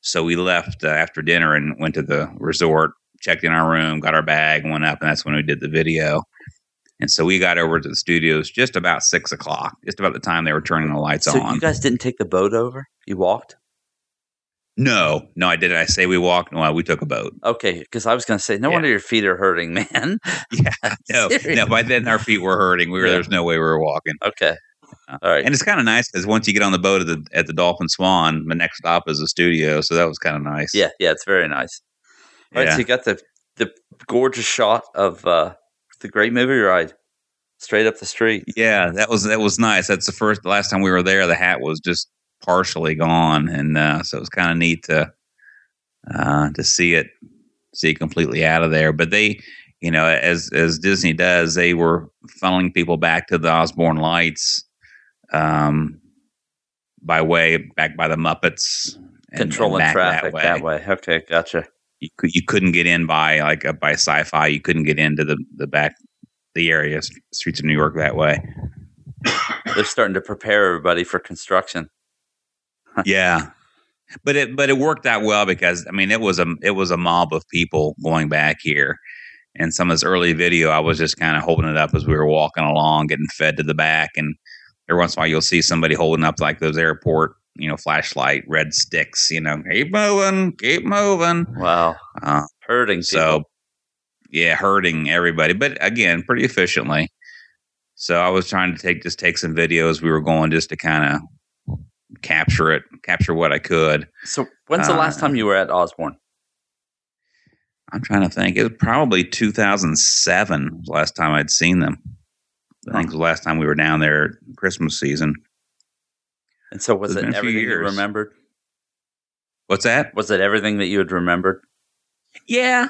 so we left uh, after dinner and went to the resort checked in our room, got our bag, went up, and that's when we did the video. And so we got over to the studios just about six o'clock, just about the time they were turning the lights So on. you guys didn't take the boat over? You walked? no, no, I didn't. I say we walked. No, we took a boat. Okay, because I was going to say, no Yeah. wonder your feet are hurting, man. Yeah, no, no. By then our feet were hurting. We were Yeah. there's no way we were walking. Okay, all right. And it's kind of nice because once you get on the boat at the at the Dolphin Swan, the next stop is the studio. So that was kind of nice. yeah, yeah, it's very nice. All right, Yeah. so you got the the gorgeous shot of uh, the great movie ride straight up the street. Yeah, that was that was nice. That's the first the last time we were there. The hat was just partially gone, and uh, so it was kind of neat to uh, to see it see it completely out of there. But they, you know, as as Disney does, they were funneling people back to the Osborne Lights um, by way back by the Muppets, Controlling and back traffic that way. Okay, gotcha. You, you couldn't get in by like up by Sci-Fi. You couldn't get into the the back the area streets of New York that way. They're starting to prepare everybody for construction. yeah but it but it worked out well because i mean it was a it was a mob of people going back here and some of this early video i was just kind of holding it up as we were walking along getting fed to the back and every once in a while you'll see somebody holding up like those airport you know flashlight red sticks you know keep moving keep moving. Wow, uh, hurting people. so yeah hurting everybody but again pretty efficiently. So i was trying to take just take some videos. We were going just to kind of capture it capture what i could. So when's the last Uh, time you were at Osborne? i'm trying to think. It was probably 2007 was the last time i'd seen them i think it was the last time we were down there christmas season And so was it's it everything you remembered? what's that Was it everything that you had remembered? yeah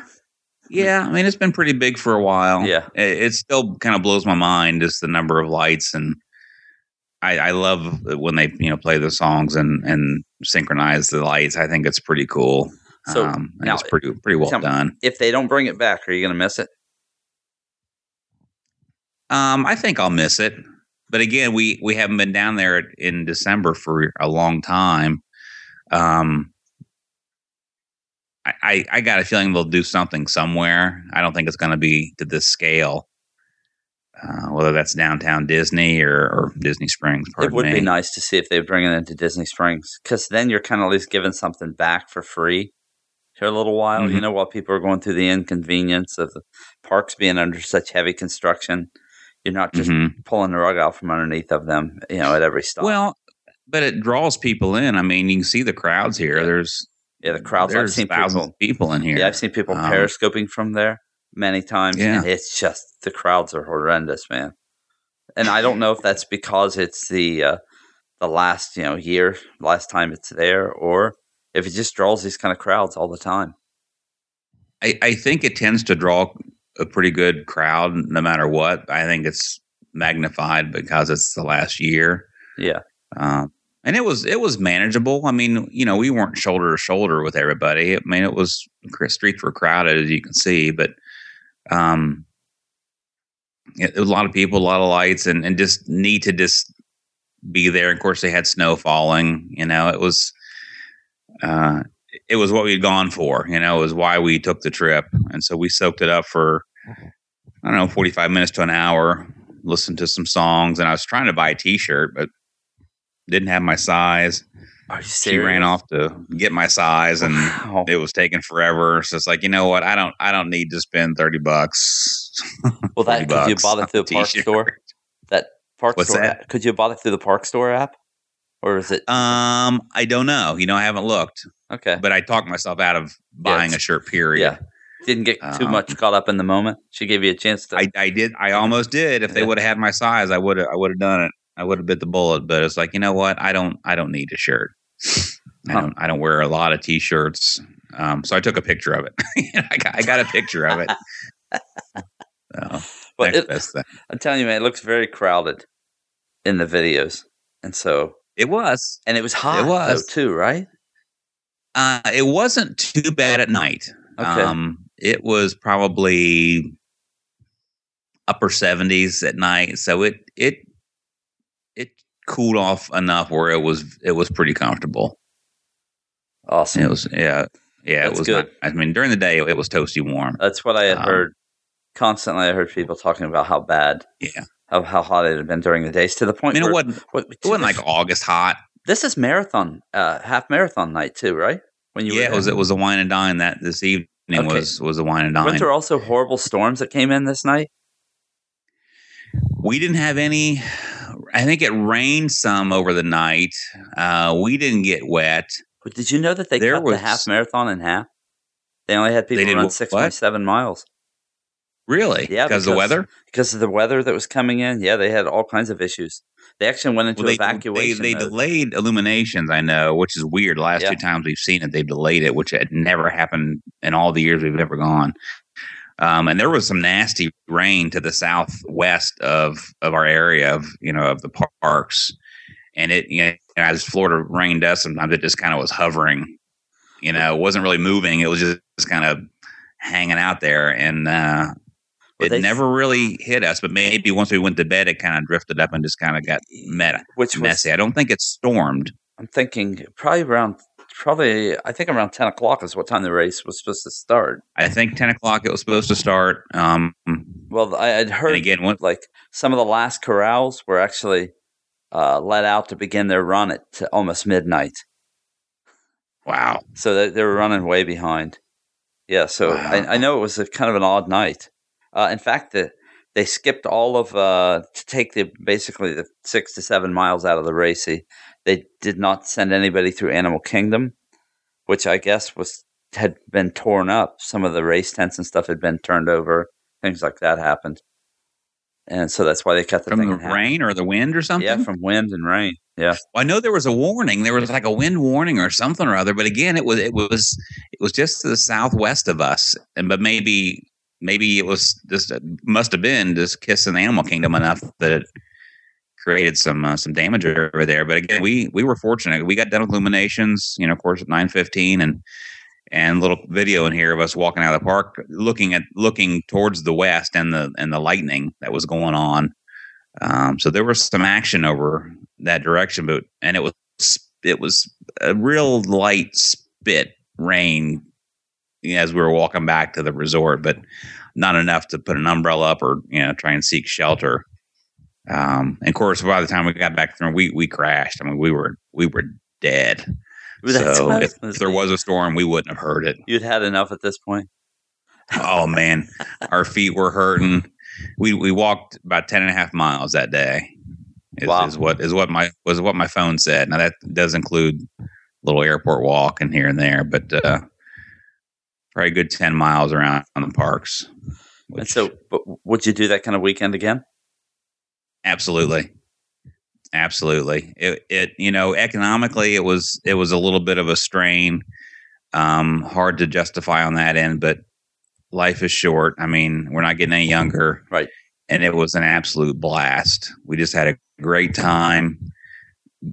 yeah i mean it's been pretty big for a while Yeah. it, it still kind of blows my mind just the number of lights and I, I love when they you know play the songs and and synchronize the lights. I think it's pretty cool. So, um, now, it's pretty pretty well tell me- done. If they don't bring it back, are you going to miss it? Um, I think I'll miss it, but again, we we haven't been down there in December for a long time. Um, I I, I got a feeling they'll do something somewhere. I don't think it's going to be to this scale. Uh, whether that's downtown Disney or, or Disney Springs, it would me. be nice to see if they bring it into Disney Springs because then you're kind of at least giving something back for free for a little while. You Mhm. know, while people are going through the inconvenience of the parks being under such heavy construction, you're not just Mhm. pulling the rug out from underneath of them. You know, at every stop. Well, but it draws people in. I mean, you can see the crowds here. Yeah. There's yeah, the crowds. I've there's seen thousands people. of people in here. Yeah, I've seen people Um, periscoping from there many times, Yeah. and it's just the crowds are horrendous, man. And I don't know if that's because it's the uh, the last you know year, last time it's there, or if it just draws these kind of crowds all the time. I, I think it tends to draw a pretty good crowd no matter what. I think it's magnified because it's the last year. Yeah, Um, and it was it was manageable. I mean, you know, we weren't shoulder to shoulder with everybody. I mean, it was streets were crowded as you can see, but um, it, it was a lot of people, a lot of lights, and and just need to just be there. Of course, they had snow falling. You know, it was uh, it was what we'd gone for. You know, it was why we took the trip, and so we soaked it up for I don't know, forty five minutes to an hour. Listened to some songs, and I was trying to buy a T-shirt, but didn't have my size. are you She ran off to get my size, and Wow. it was taking forever. So it's like, you know what? I don't, I don't need to spend thirty bucks. well, that 40 could you bought it through a the park t-shirt. store? That park What's store? that? app- Could you bought it through the park store app, or is it Um, I don't know. You know, I haven't looked, okay? but I talked myself out of buying it's- a shirt. Period. Yeah, didn't get too Um, much caught up in the moment. She gave you a chance to. I, I did. I almost did. If they would have had my size, I would have. I would have done it. I would have bit the bullet. But it's like, you know what? I don't. I don't need a shirt. I don't I don't wear a lot of t-shirts. Um, so I took a picture of it. I, got, I got a picture of it. So, But it, best thing. I'm telling you, man, it looks very crowded in the videos, and so It was. and it was hot. It was. though, too, right? Uh, it wasn't too bad at night. Okay. Um, it was probably upper 70s at night, so it it it cooled off enough where it was it was pretty comfortable. Awesome. It was yeah yeah That's it was. good. Not, I mean, during the day it was toasty warm. That's what I had Um, heard constantly. I heard people talking about how bad, Yeah, how, how hot it had been during the days to the point. I mean where it wasn't what, it wasn't like August hot. This is marathon, uh, half marathon night too, right? When you yeah, were it was it was a wine and dine that this evening Okay. was was a wine and dine. Weren't there also horrible storms that came in this night? We didn't have any. I think it rained some over the night. Uh, we didn't get wet. But did you know that they There cut was- the half marathon in half? They only had people run six point seven miles Really? Yeah, because of the weather. because of the weather that was coming in. Yeah, they had all kinds of issues. They actually went into Well, they, evacuation. they, they delayed illuminations. I know, which is weird. The last Yeah. two times we've seen it, they've delayed it, which had never happened in all the years we've ever gone. Um, and there was some nasty rain to the southwest of of our area of you know of the parks, and it you know as Florida rain does sometimes it just kind of was hovering, you know, it wasn't really moving. It was just, kind of hanging out there, and uh, it they- never really hit us. But maybe once we went to bed, it kind of drifted up and just kind of got met which was messy. I don't think it stormed. I'm thinking probably around probably I think around ten o'clock is what time the race was supposed to start. I think ten o'clock it was supposed to start. Um, Well, I had heard again, what, like some of the last corrals were actually uh, let out to begin their run at almost midnight, wow, so they, they were running way behind. Yeah, so Wow. I, I know it was a kind of an odd night. Uh, in fact, the, they skipped all of uh, to take the basically the six to seven miles out of the race. They, did not send anybody through Animal Kingdom, which I guess was had been torn up. Some of the race tents and stuff had been turned over. Things like that happened, and so that's why they cut the from thing the rain or the wind or something. Yeah, from wind and rain. Yeah, Well, I know there was a warning. There was like a wind warning or something or other. But again, it was it was it was just to the southwest of us, and but maybe maybe it was just must have been just kissing the animal kingdom enough that it created some uh, some damage over there. But again, we we were fortunate. We got done with illuminations, you know, of course at nine fifteen, and and little video in here of us walking out of the park, looking at looking towards the west and the and the lightning that was going on. Um, so there was some action over that direction, but and it was it was a real light spit rain as we were walking back to the resort, but not enough to put an umbrella up or you know try and seek shelter. Um, and of course, by the time we got back from we we crashed. I mean, we were we were dead. So if, if there was a storm, we wouldn't have heard it. you'd had enough at this point. Oh man, our feet were hurting. We we walked about 10 and a half miles that day. Is, Wow. is what is what my was what my phone said. Now that does include a little airport walk and here and there, but uh probably a good 10 miles around on the parks. And so, but would you do that kind of weekend again? Absolutely. Absolutely. It, it, you know, economically, it was, it was a little bit of a strain. Um, hard to justify on that end, but life is short. I mean, we're not getting any younger. Right. And it was an absolute blast. We just had a great time.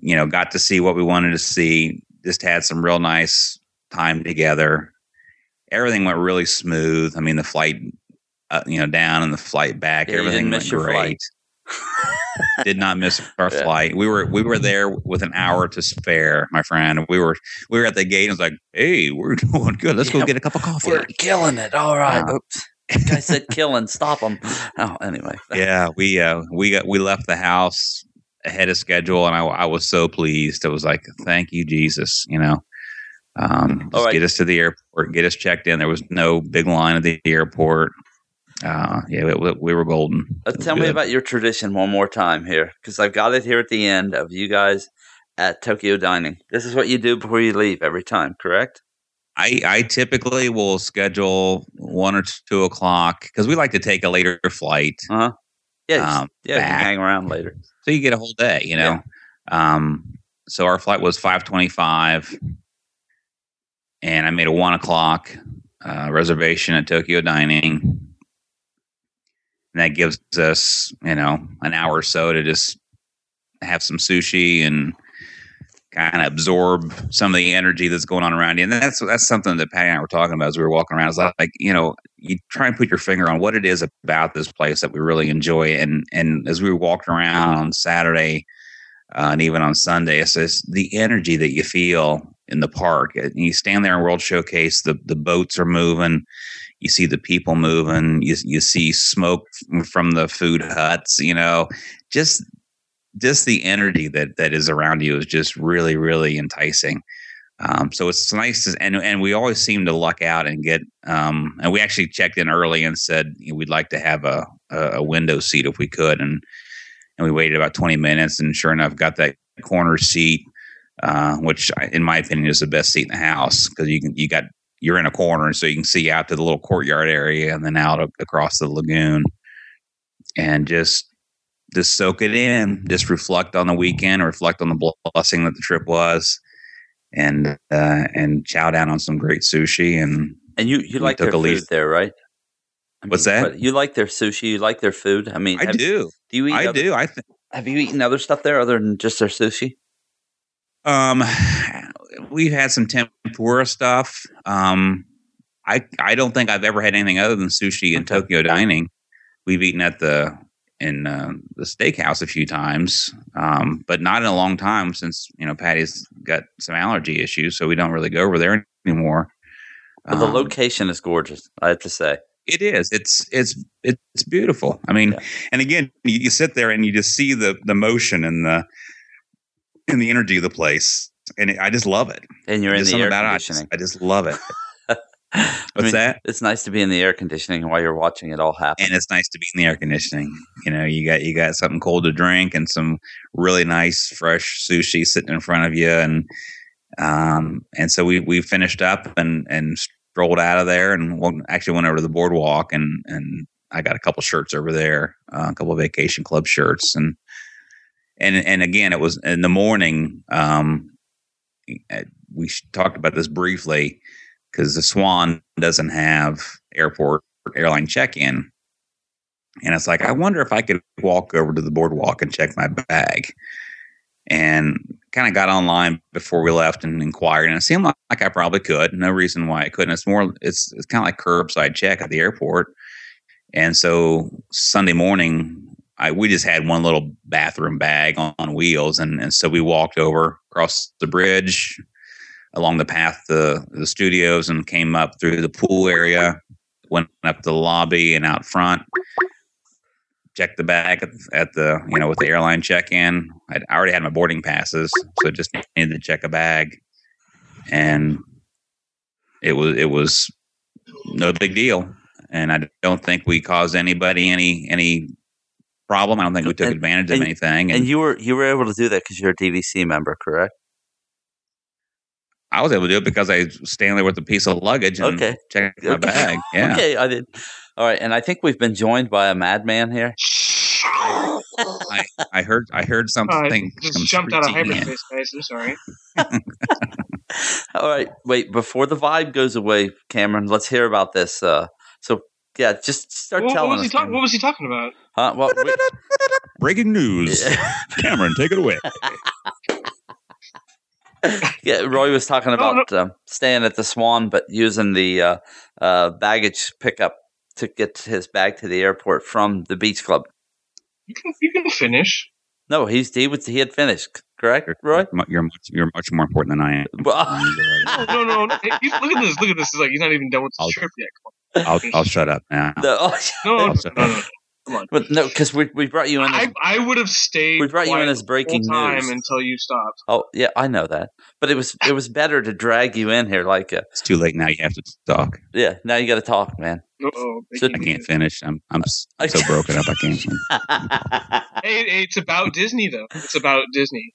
You know, got to see what we wanted to see. Just had some real nice time together. Everything went really smooth. I mean, the flight, uh, you know, down and the flight back, Yeah, everything went great did not miss our Yeah. flight. We were we were there with an hour to spare, my friend. We were we were at the gate and it was like, hey, we're doing good. Let's Yeah, go get a cup of coffee. We're killing it. All right. Uh, Oops. Guy said killing. Stop them. Oh, anyway. yeah, we uh we got we left the house ahead of schedule and I, I was so pleased. It was like, thank you, Jesus, you know. Um right. get us to the airport, get us checked in. There was no big line at the airport. Uh yeah, we, we were golden. Uh, tell me about your tradition one more time here, because I've got it here at the end of you guys at Tokyo Dining. This is what you do before you leave every time, correct? I, I typically will schedule one or two o'clock because we like to take a later flight. Uh huh. Yeah. Um, yeah. You can hang around later. so you get a whole day, you know. Um, so our flight was five twenty five, and I made a one o'clock uh, reservation at Tokyo Dining. And that gives us, you know, an hour or so to just have some sushi and kind of absorb some of the energy that's going on around you. And that's that's something that Patty and I were talking about as we were walking around. It's like, you know, you try and put your finger on what it is about this place that we really enjoy. And and as we walked around on Saturday uh, and even on Sunday, it's just the energy that you feel in the park. And you stand there in World Showcase, the the boats are moving. You see the people moving. You you see smoke from the food huts. You know, just just the energy that that is around you is just really really enticing. Um, so it's nice to, and and we always seem to luck out and get um, and we actually checked in early and said we'd like to have a, a window seat if we could and and we waited about 20 minutes and sure enough got that corner seat uh, which in my opinion is the best seat in the house because you can you got you're in a corner so you can see out to the little courtyard area and then out across the lagoon and just just soak it in, just reflect on the weekend, reflect on the blessing that the trip was, and uh, and chow down on some great sushi. And and you you like their food least, there, right? I What's mean, that? You like their sushi? You like their food? I mean, I have, do. Do you eat? I other, do. I th- have you eaten other stuff there other than just their sushi? Um, we've had some tempura stuff. Um, I I don't think I've ever had anything other than sushi in. Tokyo dining. We've eaten at the in uh, the steakhouse a few times, um, but not in a long time since you know Patty's got some allergy issues, so we don't really go over there anymore. But the um, location is gorgeous, I have to say. It is. It's it's it's beautiful. I mean, yeah. and again, you, you, sit there and you just see the the motion and the and the energy of the place, and it, I just love it. And you're in the air conditioning. I just, I just love it. What's I mean, that? It's nice to be in the air conditioning while you're watching it all happen. And it's nice to be in the air conditioning. You know, you got you got something cold to drink and some really nice fresh sushi sitting in front of you, and um, and so we we finished up and and strolled out of there and actually went over to the boardwalk and and I got a couple shirts over there, uh, a couple of vacation club shirts, and and and again, it was in the morning. Um, we talked about this briefly because the Swan doesn't have airport airline check in. And it's like, I wonder if I could walk over to the boardwalk and check my bag. And kind of got online before we left and inquired, and it seemed like, like I probably could. No reason why I couldn't. It's more, it's it's kind of like curbside check at the airport. And so Sunday morning, I we just had one little bathroom bag on, on wheels, and and so we walked over across the bridge, along the path to the studios and came up through the pool area, went up the lobby and out front, checked the bag at, at the, you know, with the airline check in. I already had my boarding passes, so just needed to check a bag. And it was, it was no big deal. And I don't think we caused anybody any, any problem. I don't think we took and, advantage and, of anything. And, and, you were, you were able to do that because you're a DVC member, correct? I was able to do it because I was standing there with a piece of luggage and okay. checked my bag. Yeah. okay, I did. All right, and I think we've been joined by a madman here. I, I heard I heard something. Uh, just jumped out of hyperspace, guys. I'm sorry. All right, wait. Before the vibe goes away, Cameron, let's hear about this. Uh, so yeah, just start what, telling what was us. He talk- what was he talking about? Huh? Well, we- breaking news. Cameron, take it away. yeah, Roy was talking about uh, staying at the Swan, but using the uh, uh, baggage pickup to get his bag to the airport from the beach club. You can you can finish. No, he's he was he had finished. Correct, Roy. You're much you're much more important than I am. no, no, no. Hey, look at this. Look at this. It's like he's not even done with the I'll, trip yet. I'll I'll shut up now. No, oh, no, no, no, no, Come on. But no, because we we brought you in. As, I, I would have stayed. We brought you in as breaking time news until you stopped. Oh yeah, I know that. But it was it was better to drag you in here like a. It's too late now. You have to talk. Yeah, now you got to talk, man. oh so, I can't finish. I'm I'm, I'm so broken up. I can't. hey, it's about Disney though. It's about Disney.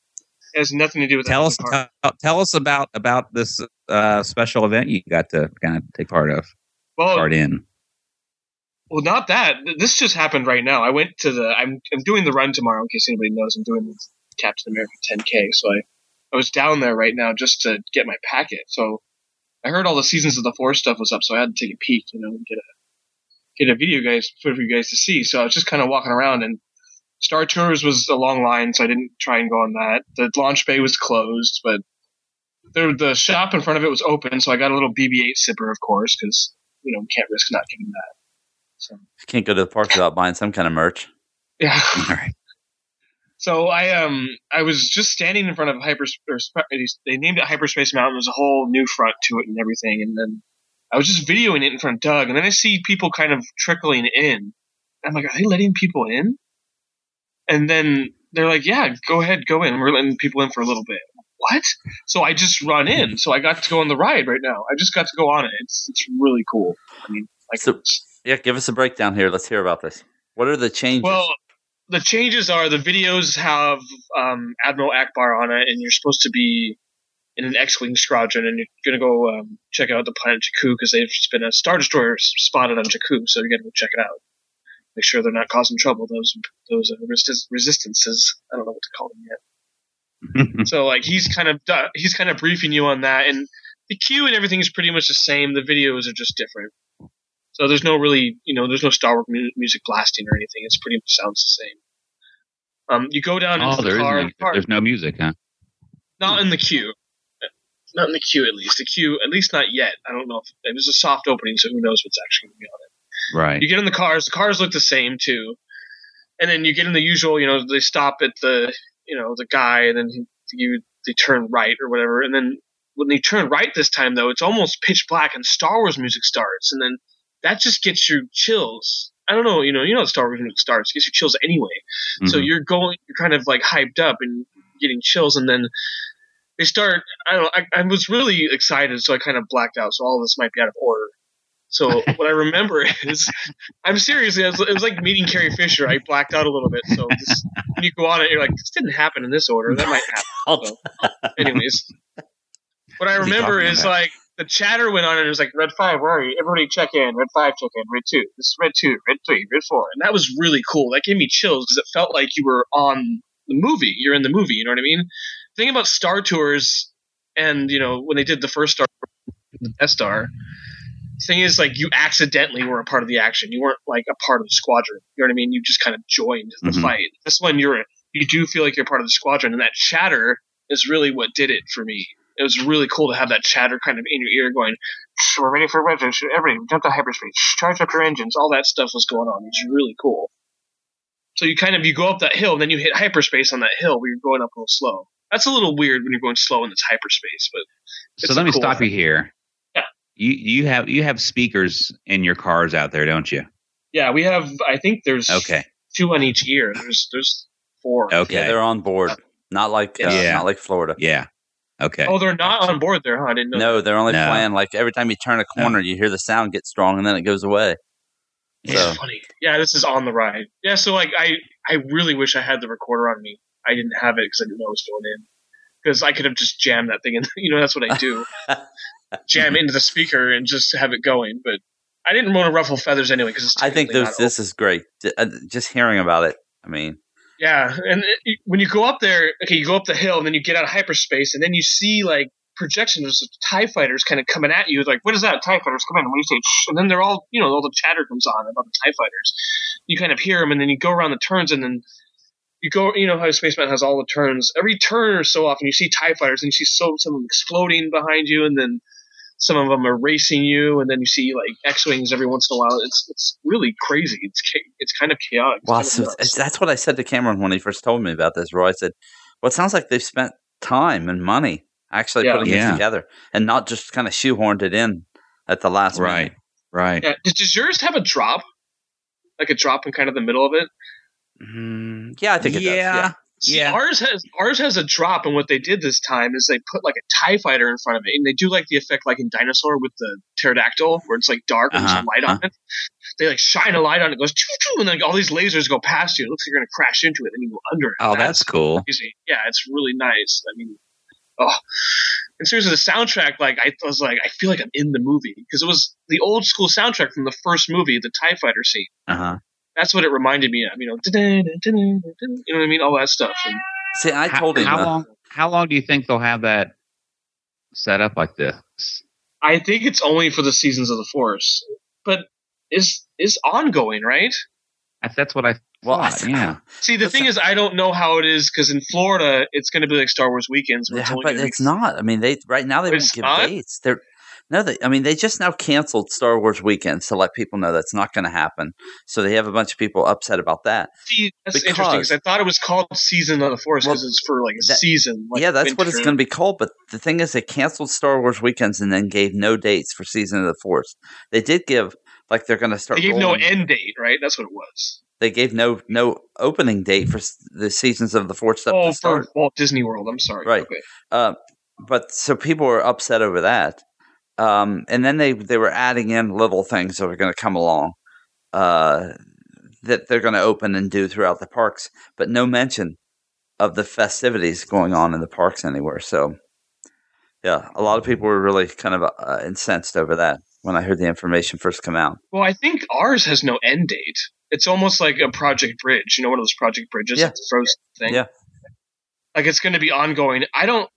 It has nothing to do with. Tell us. Tell, tell us about about this uh, special event you got to kind of take part of. Well, part in. Well, not that. This just happened right now. I went to the. I'm I'm doing the run tomorrow. In case anybody knows, I'm doing the Captain America 10K. So I I was down there right now just to get my packet. So I heard all the seasons of the Force stuff was up, so I had to take a peek, you know, and get a get a video guys for you guys to see. So I was just kind of walking around, and Star Tours was a long line, so I didn't try and go on that. The launch bay was closed, but the the shop in front of it was open, so I got a little BB-8 sipper, of course, because you know we can't risk not getting that. So Can't go to the park without buying some kind of merch. yeah. All right. So I um I was just standing in front of hyperspace. They named it Hyperspace Mountain. There's a whole new front to it and everything. And then I was just videoing it in front of Doug, and then I see people kind of trickling in. I'm like, are they letting people in? And then they're like, yeah, go ahead, go in. We're letting people in for a little bit. What? So I just run in. So I got to go on the ride right now. I just got to go on it. It's it's really cool. I mean, like, So- Yeah, give us a breakdown here. Let's hear about this. What are the changes? Well, the changes are the videos have um, Admiral Ackbar on it, and you're supposed to be in an X-wing squadron, and you're gonna go um, check out the planet Jakku because they've just been a star destroyer spotted on Jakku, so you gotta go check it out. Make sure they're not causing trouble. Those those uh, resist- resistances. I don't know what to call them yet. so like he's kind of he's kind of briefing you on that, and the cue and everything is pretty much the same. The videos are just different. So there's no really, you know, there's no Star Wars mu- music blasting or anything. It's pretty much sounds the same. Um, you go down oh, into the car. no, the car there's no music, huh? not in the queue. Not in the queue, at least. The queue, at least not yet. I don't know if it was a soft opening, so who knows what's actually going to be on it. Right. You get in the cars. The cars look the same too, and then you get in the usual. You know, they stop at the you know the guy, and then he, you they turn right or whatever, and then when they turn right this time though, it's almost pitch black, and Star Wars music starts, and then that just gets you chills. I don't know, you know, you know, how Star Wars music starts it gets you chills anyway. So Mhm. you're going, you're kind of like hyped up and getting chills, and then they start. I don't. know, I, I was really excited, so I kind of blacked out. So all of this might be out of order. So what I remember is, I'm serious. It was, it was like meeting Carrie Fisher. I blacked out a little bit. So this, when you go on it, you're like, this didn't happen in this order. That might happen. So, anyways, what I remember is about? like the chatter went on and it was like red five, where are you? Everybody check in. Red five, check in. Red two. This is red two. Red three. Red four. And that was really cool. That gave me chills because it felt like you were on the movie. You're in the movie. You know what I mean? The thing about Star Tours, and you know when they did the first Star, the Death Star. Thing is, like you accidentally were a part of the action. You weren't like a part of the squadron. You know what I mean? You just kind of joined the Mhm. fight. This one, you're you do feel like you're part of the squadron, and that chatter is really what did it for me. It was really cool to have that chatter kind of in your ear going, we're ready for Shh, everybody jump to hyperspace, Shh, charge up your engines, all that stuff was going on. It's really cool. So you kind of you go up that hill, and then you hit hyperspace on that hill where you're going up a little slow. That's a little weird when you're going slow in this hyperspace, but So let me cool stop you here. Yeah. You you have you have speakers in your cars out there, don't you? yeah, we have. I think there's Okay. two on each ear. There's there's four. Okay. Yeah, they're on board. Not like uh, Yeah. not like Florida. yeah. Okay. Oh, they're not on board there, huh? I didn't know. No, they're only No. playing like every time you turn a corner, you hear the sound get strong, and then it goes away. It's So- funny. Yeah, this is on the ride. Yeah, so like I, I really wish I had the recorder on me. I didn't have it because I didn't know it was going in. Because I could have just jammed that thing and You know, that's what I do. Jam into the speaker and just have it going. But I didn't want to ruffle feathers anyway. Because I think not this is great. Uh, Just hearing about it. I mean, Yeah, and it, when you go up there, okay, you go up the hill, and then you get out of hyperspace, and then you see like projections of Tie fighters kind of coming at you. Like, what is that? Tie fighters come in. When you say, Shh, and then they're all, you know, all the chatter comes on about the Tie fighters. You kind of hear them, and then you go around the turns, and then you go, you know, how Space Mountain has all the turns. Every turn or so often, you see Tie fighters, and you see so some of them exploding behind you, and then some of them are racing you, and then you see like X wings every once in a while. It's it's really crazy. It's cha- it's kind of chaotic. It's well, kind of so that's what I said to Cameron when he first told me about this. Roy I said, "Well, it sounds like they've spent time and money actually Yeah. putting Yeah. this together, and not just kind of shoehorned it in at the last Right. minute." Right. Yeah. Does, does yours have a drop? Like a drop in kind of the middle of it? Mm, yeah, I think it yeah. does. See, Yeah. Ours has ours has a drop, and what they did this time is they put like a Tie Fighter in front of it, and they do like the effect like in Dinosaur with the pterodactyl, where it's like dark and there's Uh-huh, a light on it. They like shine a light on it, it goes choo choo, and then like, all these lasers go past you. It looks like you're gonna crash into it, and you go under it. Oh, that's cool. crazy. Yeah, it's really nice. I mean, oh, and seriously, the soundtrack, like I was like, I feel like I'm in the movie because it was the old school soundtrack from the first movie, the Tie Fighter scene. Uh huh. That's what it reminded me of. You know, you know what I mean, all that stuff. And See, I How- told him how long? How long do you think they'll have that set up like this? I think it's only for the seasons of the Force, but is is ongoing, right? That's, what I Well, yeah. See, the That's thing is, I don't know how it is because in Florida, it's going to be like Star Wars weekends. Yeah, it's but it's not. I mean, they right now they won't It's give not? dates. They're no, they. I mean, they just now canceled Star Wars weekends to let people know that's not going to happen. So they have a bunch of people upset about that. See, that's because- interesting because I thought it was called Season of the Force Well, because it's for like a that- season. Like yeah, that's what it's going to be called. But the thing is, they canceled Star Wars weekends and then gave no dates for Season of the Force. They did give like they're going to start. They gave no end date, right? That's what it was. They gave no no opening date for the seasons of the Force stuff oh, to start. for Walt Disney World. I'm sorry. Right. Okay. Uh, but so people were upset over that. Um, and then they they were adding in little things that were going to come along uh, that they're going to open and do throughout the parks, but no mention of the festivities going on in the parks anywhere. So, yeah, a lot of people were really kind of uh, incensed over that when I heard the information first come out. Well, I think ours has no end date. It's almost like a Project Bridge. You know, one of those Project Bridges, Yeah. Frozen thing. Yeah. Like it's going to be ongoing. I don't.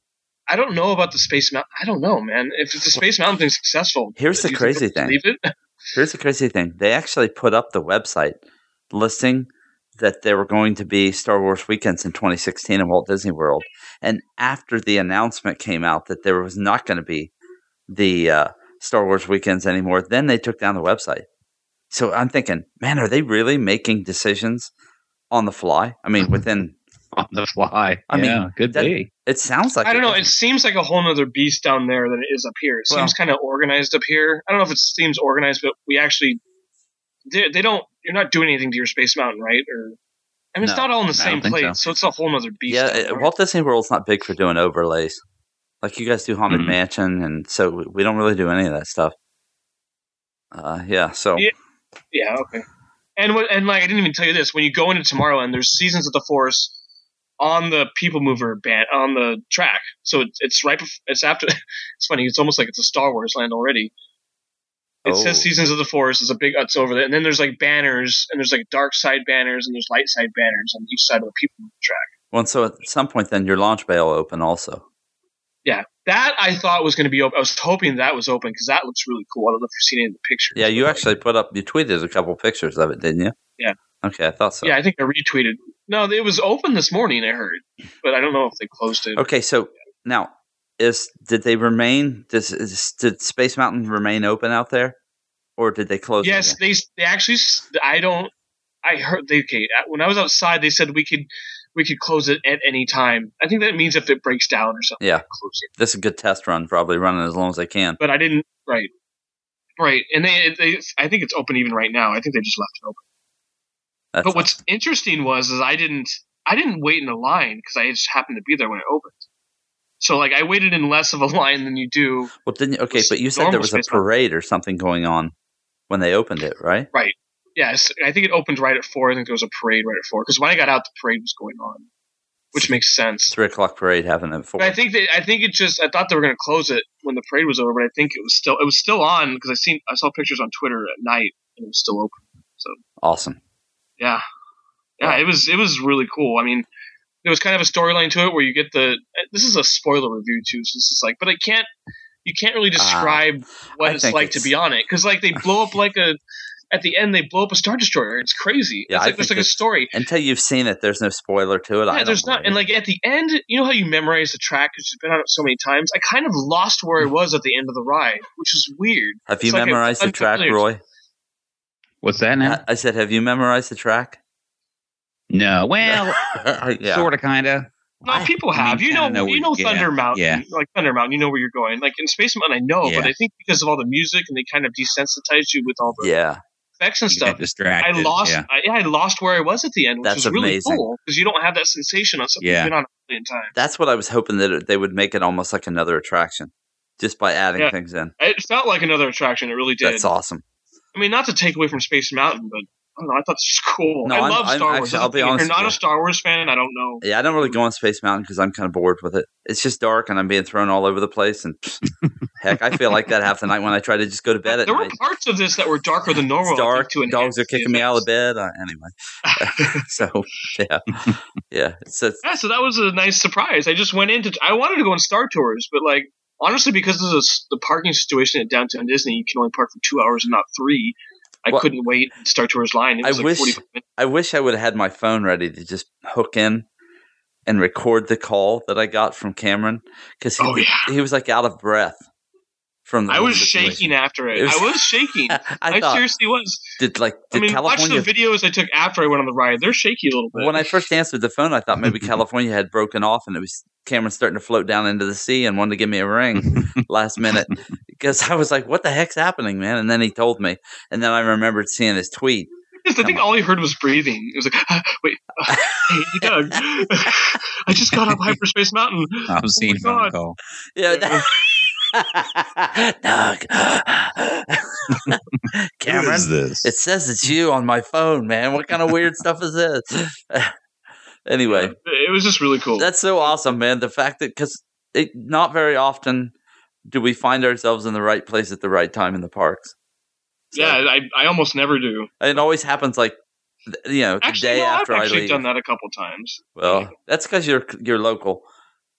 I don't know about the Space Mountain. I don't know, man. If the Space Mountain thing's successful, Here's the crazy thing. Here's the crazy thing. They actually put up the website listing that there were going to be Star Wars weekends in 2016 in Walt Disney World. And after the announcement came out that there was not going to be the uh, Star Wars weekends anymore, then they took down the website. So I'm thinking, man, are they really making decisions on the fly? I mean, within, On the fly. I mean, yeah, could that- be. it sounds like I don't know. doesn't It seems like a whole other beast down there than it is up here. It Well- seems kind of organized up here. I don't know if it seems organized, but we actually they, they don't. You're not doing anything to your Space Mountain, right? Or I mean, it's not all in the same place, so. it's a whole other beast. Yeah, it. Walt Disney World's not big for doing overlays. Like you guys do Haunted Mhm. Mansion, and so we- we don't really do any of that stuff. Uh, yeah, so Yeah. Yeah, okay. And what, and like I didn't even tell you this. When you go into Tomorrowland, there's Seasons of the Force on the People Mover band on the track. So it's it's right. bef- It's after. It's funny. It's almost like it's a Star Wars land already. It Oh. says Seasons of the Force. It's a big. It's over there, and then there's like banners, and there's like dark side banners, and there's light side banners on each side of the People Mover track. Well, so at some point, then your launch bay will open also. Yeah, that I thought was going to be open. I was hoping that was open because that looks really cool. I don't know if you've seen any of the pictures. Yeah, you actually put up, you tweeted a couple pictures of it, didn't you? Yeah. Okay, I thought so. Yeah, I think I retweeted. No, it was open this morning. I heard, but I don't know if they closed it. Okay, so now is did they remain? Does is, did Space Mountain remain open out there, or did they close? it Yes, they they actually. I don't. I heard they okay. uh, When I was outside, they said we could we could close it at any time. I think that means if it breaks down or something. Yeah. close it. This is a good test run, probably running as long as they can. But I didn't. Right. Right, and they, they, I think it's open even right now. I think they just left it open. That's But what's interesting was, is I didn't, I didn't wait in a line because I just happened to be there when it opened. So like I waited in less of a line than you do. well, didn't you? Okay, but you said there was a parade or something going on when they opened it, right? Right. Yes, I think it opened right at four. I think there was a parade right at four because when I got out, the parade was going on, which makes sense. Three o'clock parade happened at four. But I think they, I think it just, I thought they were going to close it when the parade was over, but I think it was still, it was still on because I seen, I saw pictures on Twitter at night and it was still open. So awesome. Yeah, yeah, it was, it was really cool. I mean, there was kind of a storyline to it where you get the, this is a spoiler review too, so this is like, but I can't, you can't really describe what Ah, I it's like to be on it because like they blow up like a, at the end they blow up a star destroyer. It's crazy. Yeah, it's like there's like a story. Until you've seen it, there's no spoiler to it. Yeah, there's not, and like at the end, you know how you memorize the track because you've been on it so many times. I kind of lost where I was at the end of the ride, which is weird. have you it's like a memorized the track, Roy? What's that now? I I said, have you memorized the track? no. Well, yeah. sort of, kind of. No, people I mean, have. you know, kinda know you where- know yeah, Thunder Mountain, yeah. like Thunder Mountain. You know where you're going. Like in Space Mountain, I know, Yeah. but I think because of all the music and they kind of desensitize you with all the Yeah, effects and You stuff. distracted. I lost. Yeah. I, I lost where I was at the end, which That's was really amazing. cool because you don't have that sensation on something Yeah. you've been on a million times. that's what I was hoping that it, they would make it almost like another attraction, just by adding Yeah. things in. It felt like another attraction. It really did. That's awesome. I mean, not to take away from Space Mountain, but I don't know. I thought this was cool. No, I I'm- love I'm Star Wars. actually- That's I'll be thing. honest If you're not with a. Star Wars fan, I don't know. Yeah, I don't really go on Space Mountain because I'm kind of bored with it. It's just dark and I'm being thrown all over the place. And Heck, I feel like that half the night when I try to just go to bed at There were parts of this that were darker than normal. It's I think, dark. to Dogs are kicking me out of bed. Uh, anyway, so yeah, yeah. It's, it's Yeah, so that was a nice surprise. I just went into. I wanted to go on Star Tours, but like honestly, because of the, the parking situation at Downtown Disney, you can only park for two hours and not three. I Well- couldn't wait in Star Tours line. It I like wish- I wish I would have had my phone ready to just hook in and record the call that I got from Cameron because he, Oh, yeah. he was like out of breath from the I was situation. shaking after it. It was- I was shaking. I, I, thought seriously was. did like I mean, California watch the videos I took after I went on the ride. They're shaky a little bit. when I first answered the phone I thought maybe California had broken off and it was Cameron starting to float down into the sea and wanted to give me a ring last minute because I was like what the heck's happening man and then he told me and then I remembered seeing his tweet Because I think all he heard was breathing. It was like, "Ah, wait, uh, hey, Doug, I just got up Hyperspace Mountain. I'm seeing Oh my phone call. yeah Doug Who Cameron is this? It says it's you on my phone, man. What kind of weird stuff is this? anyway, It was just really cool. that's so awesome, man. The fact that because not very often do we find ourselves in the right place at the right time in the parks. So, yeah, I, I almost never do. it always happens like you know the day no, after I've I actually done that a couple times. Well, that's because you're you're local.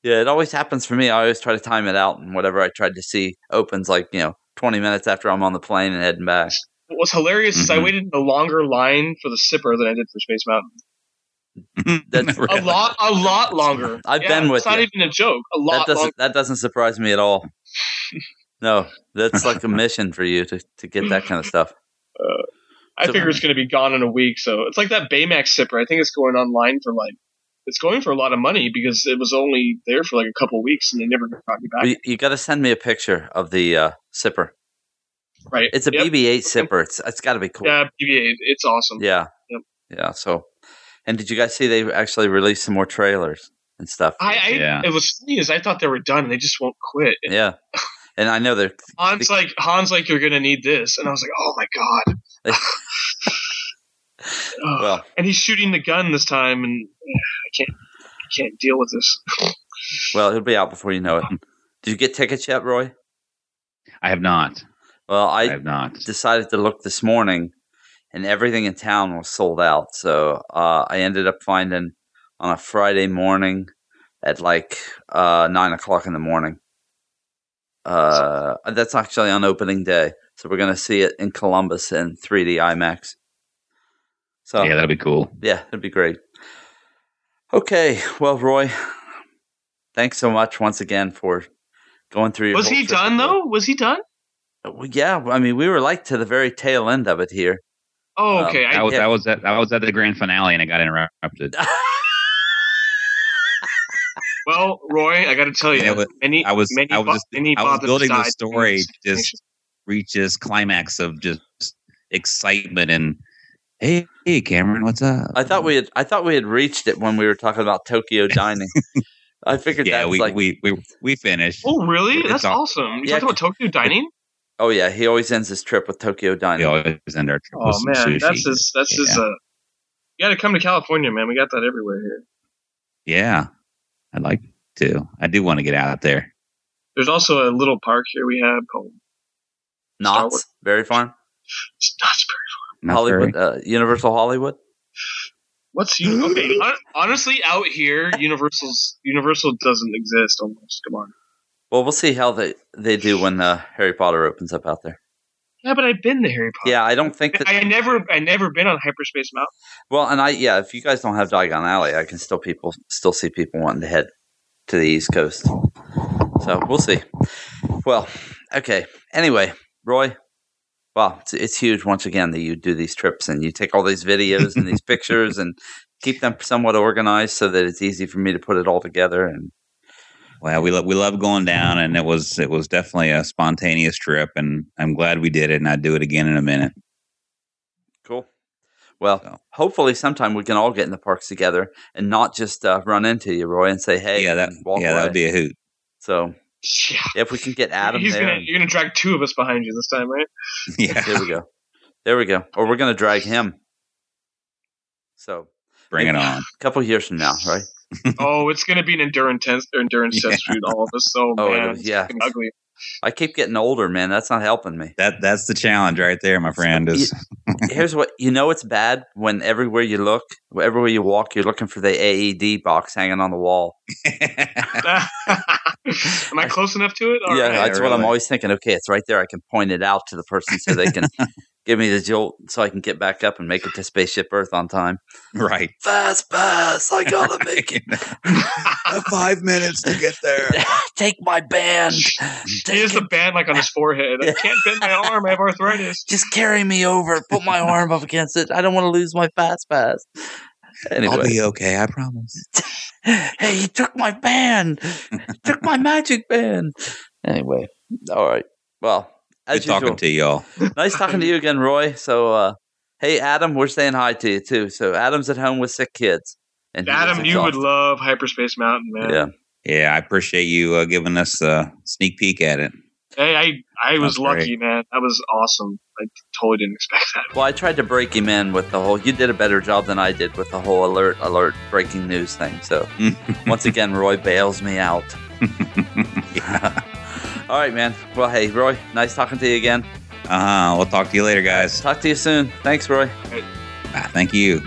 Yeah, it always happens for me. I always try to time it out, and whatever I tried to see opens like you know twenty minutes after I'm on the plane and heading back. What was hilarious is I Mhm. waited in a longer line for the Sipper than I did for Space Mountain. That's- A lot, a lot longer. I've Yeah, been with It's not you. even a joke. A that lot doesn't longer. that doesn't surprise me at all. No, that's like a mission for you to, to get that kind of stuff. I So- figure it's going to be gone in a week. So it's like that Baymax Sipper. I think it's going online for like, it's going for a lot of money because it was only there for like a couple weeks and they never got me back. You, you got to send me a picture of the uh, sipper. right. It's a Yep. BB-8 sipper. It's it's got to be cool. Yeah, BB-8. It's awesome. yeah, Yep. yeah. So, and did you guys see they actually released some more trailers and stuff? I, I Yeah. it was funny is I thought they were done and they just won't quit. Yeah, and I know they're Han's like Han's like you're gonna need this, and I was like, oh my god. Ugh. well. and he's shooting the gun this time, and I can't I can't deal with this. Well, it'll be out before you know it. Did you get tickets yet, Roy? I have not. Well, I I have not. decided to look this morning, and everything in town was sold out. So uh, I ended up finding on a Friday morning at like uh, nine o'clock in the morning. Uh, that's actually on opening day, so we're gonna see it in Columbus in 3D IMAX. So Yeah, that'll be cool. yeah, it'd be great. Okay, well, Roy, thanks so much once again for going through. Your Was whole he done with though? Was he done? Well, yeah, I mean, we were like to the very tail end of it here. Oh, Um, okay. I I, was yeah. I was at I was at the grand finale and I got interrupted. well, Roy, I got to tell you, Yeah, but many, I was- many, I was just- many I was building the story just- reaches climax of just excitement and hey hey Cameron, what's up? I thought we had I thought we had reached it when we were talking about Tokyo dining. I figured yeah that's we, like we we we finished. Oh, really? It's That's all- awesome. You Yeah, talking about Tokyo dining? oh yeah, he always ends his trip with Tokyo We dining. always end our trip Oh with some man, sushi. that's his. That's his. Yeah. Uh, you got to come to California, man. We got that everywhere here. Yeah, I'd like to. I do want to get out there. There's also a little park here we have called Knott's Berry Farm, It's Knott's Not Hollywood, uh, Universal Hollywood. What's you? Okay, honestly, out here, Universal's Universal doesn't exist almost. Come on. Well, we'll see how they they do when uh, Harry Potter opens up out there. Yeah, but I've been to Harry Potter. Yeah, I don't think that. I never, I never been on Hyperspace Mountain. Well, and I yeah, if you guys don't have Diagon Alley, I can still people still see people wanting to head to the East Coast. So we'll see. Well, okay. Anyway, Roy, wow, it's, it's huge once again that you do these trips and you take all these videos and these pictures and keep them somewhat organized so that it's easy for me to put it all together. And Well, we love we love going down, and it was it was definitely a spontaneous trip, and I'm glad we did it, and I'd do it again in a minute. cool. Well, So. hopefully sometime we can all get in the parks together and not just uh, run into you, Roy, and say, "Hey," yeah, that yeah, that'd be a hoot. so. Yeah. If we can get Adam He's there, gonna, you're gonna drag two of us behind you this time, right? yeah, There we go. There we go. Or we're going to drag him. So, bring it on. a couple years from now, right? oh, it's gonna be an endurance test, endurance Yeah. test shoot, all of us. So Oh, oh man, yeah. it's ugly. I keep getting older, man. That's not helping me. That that's the challenge right there, my friend. Is Here's what you know it's bad when everywhere you look, everywhere you walk, you're looking for the AED box hanging on the wall. Am I close enough to it? All yeah, right. that's what I'm always thinking. Okay, it's right there. I can point it out to the person so they can give me the jolt so I can get back up and make it to Spaceship Earth on time. right. Fast pass. I gotta make it. Five minutes to get there. Take my band. He Take has the band like on his forehead. I can't bend my arm. I have arthritis. Just carry me over. Put my arm up against it. I don't want to lose my fast pass. I'll be okay. I promise. hey, you took my band. You took my magic band. Anyway, all right. Well, as Good talking usual, to y'all. nice talking to you again, Roy. So, uh, hey, Adam, we're saying hi to you too. So, Adam's at home with sick kids. And Adam, you would love Hyperspace Mountain, man. Yeah. Yeah, I appreciate you uh, giving us a sneak peek at it. Hey, I I was That's lucky, man. That was awesome. I totally didn't expect that. Well, I tried to break him in with the whole. You did a better job than I did with the whole alert, alert, breaking news thing. So, once again, Roy bails me out. All right, man. Well, hey, Roy, nice talking to you again. Uh huh. We'll talk to you later, guys. Talk to you soon. Thanks, Roy. Ah, thank you.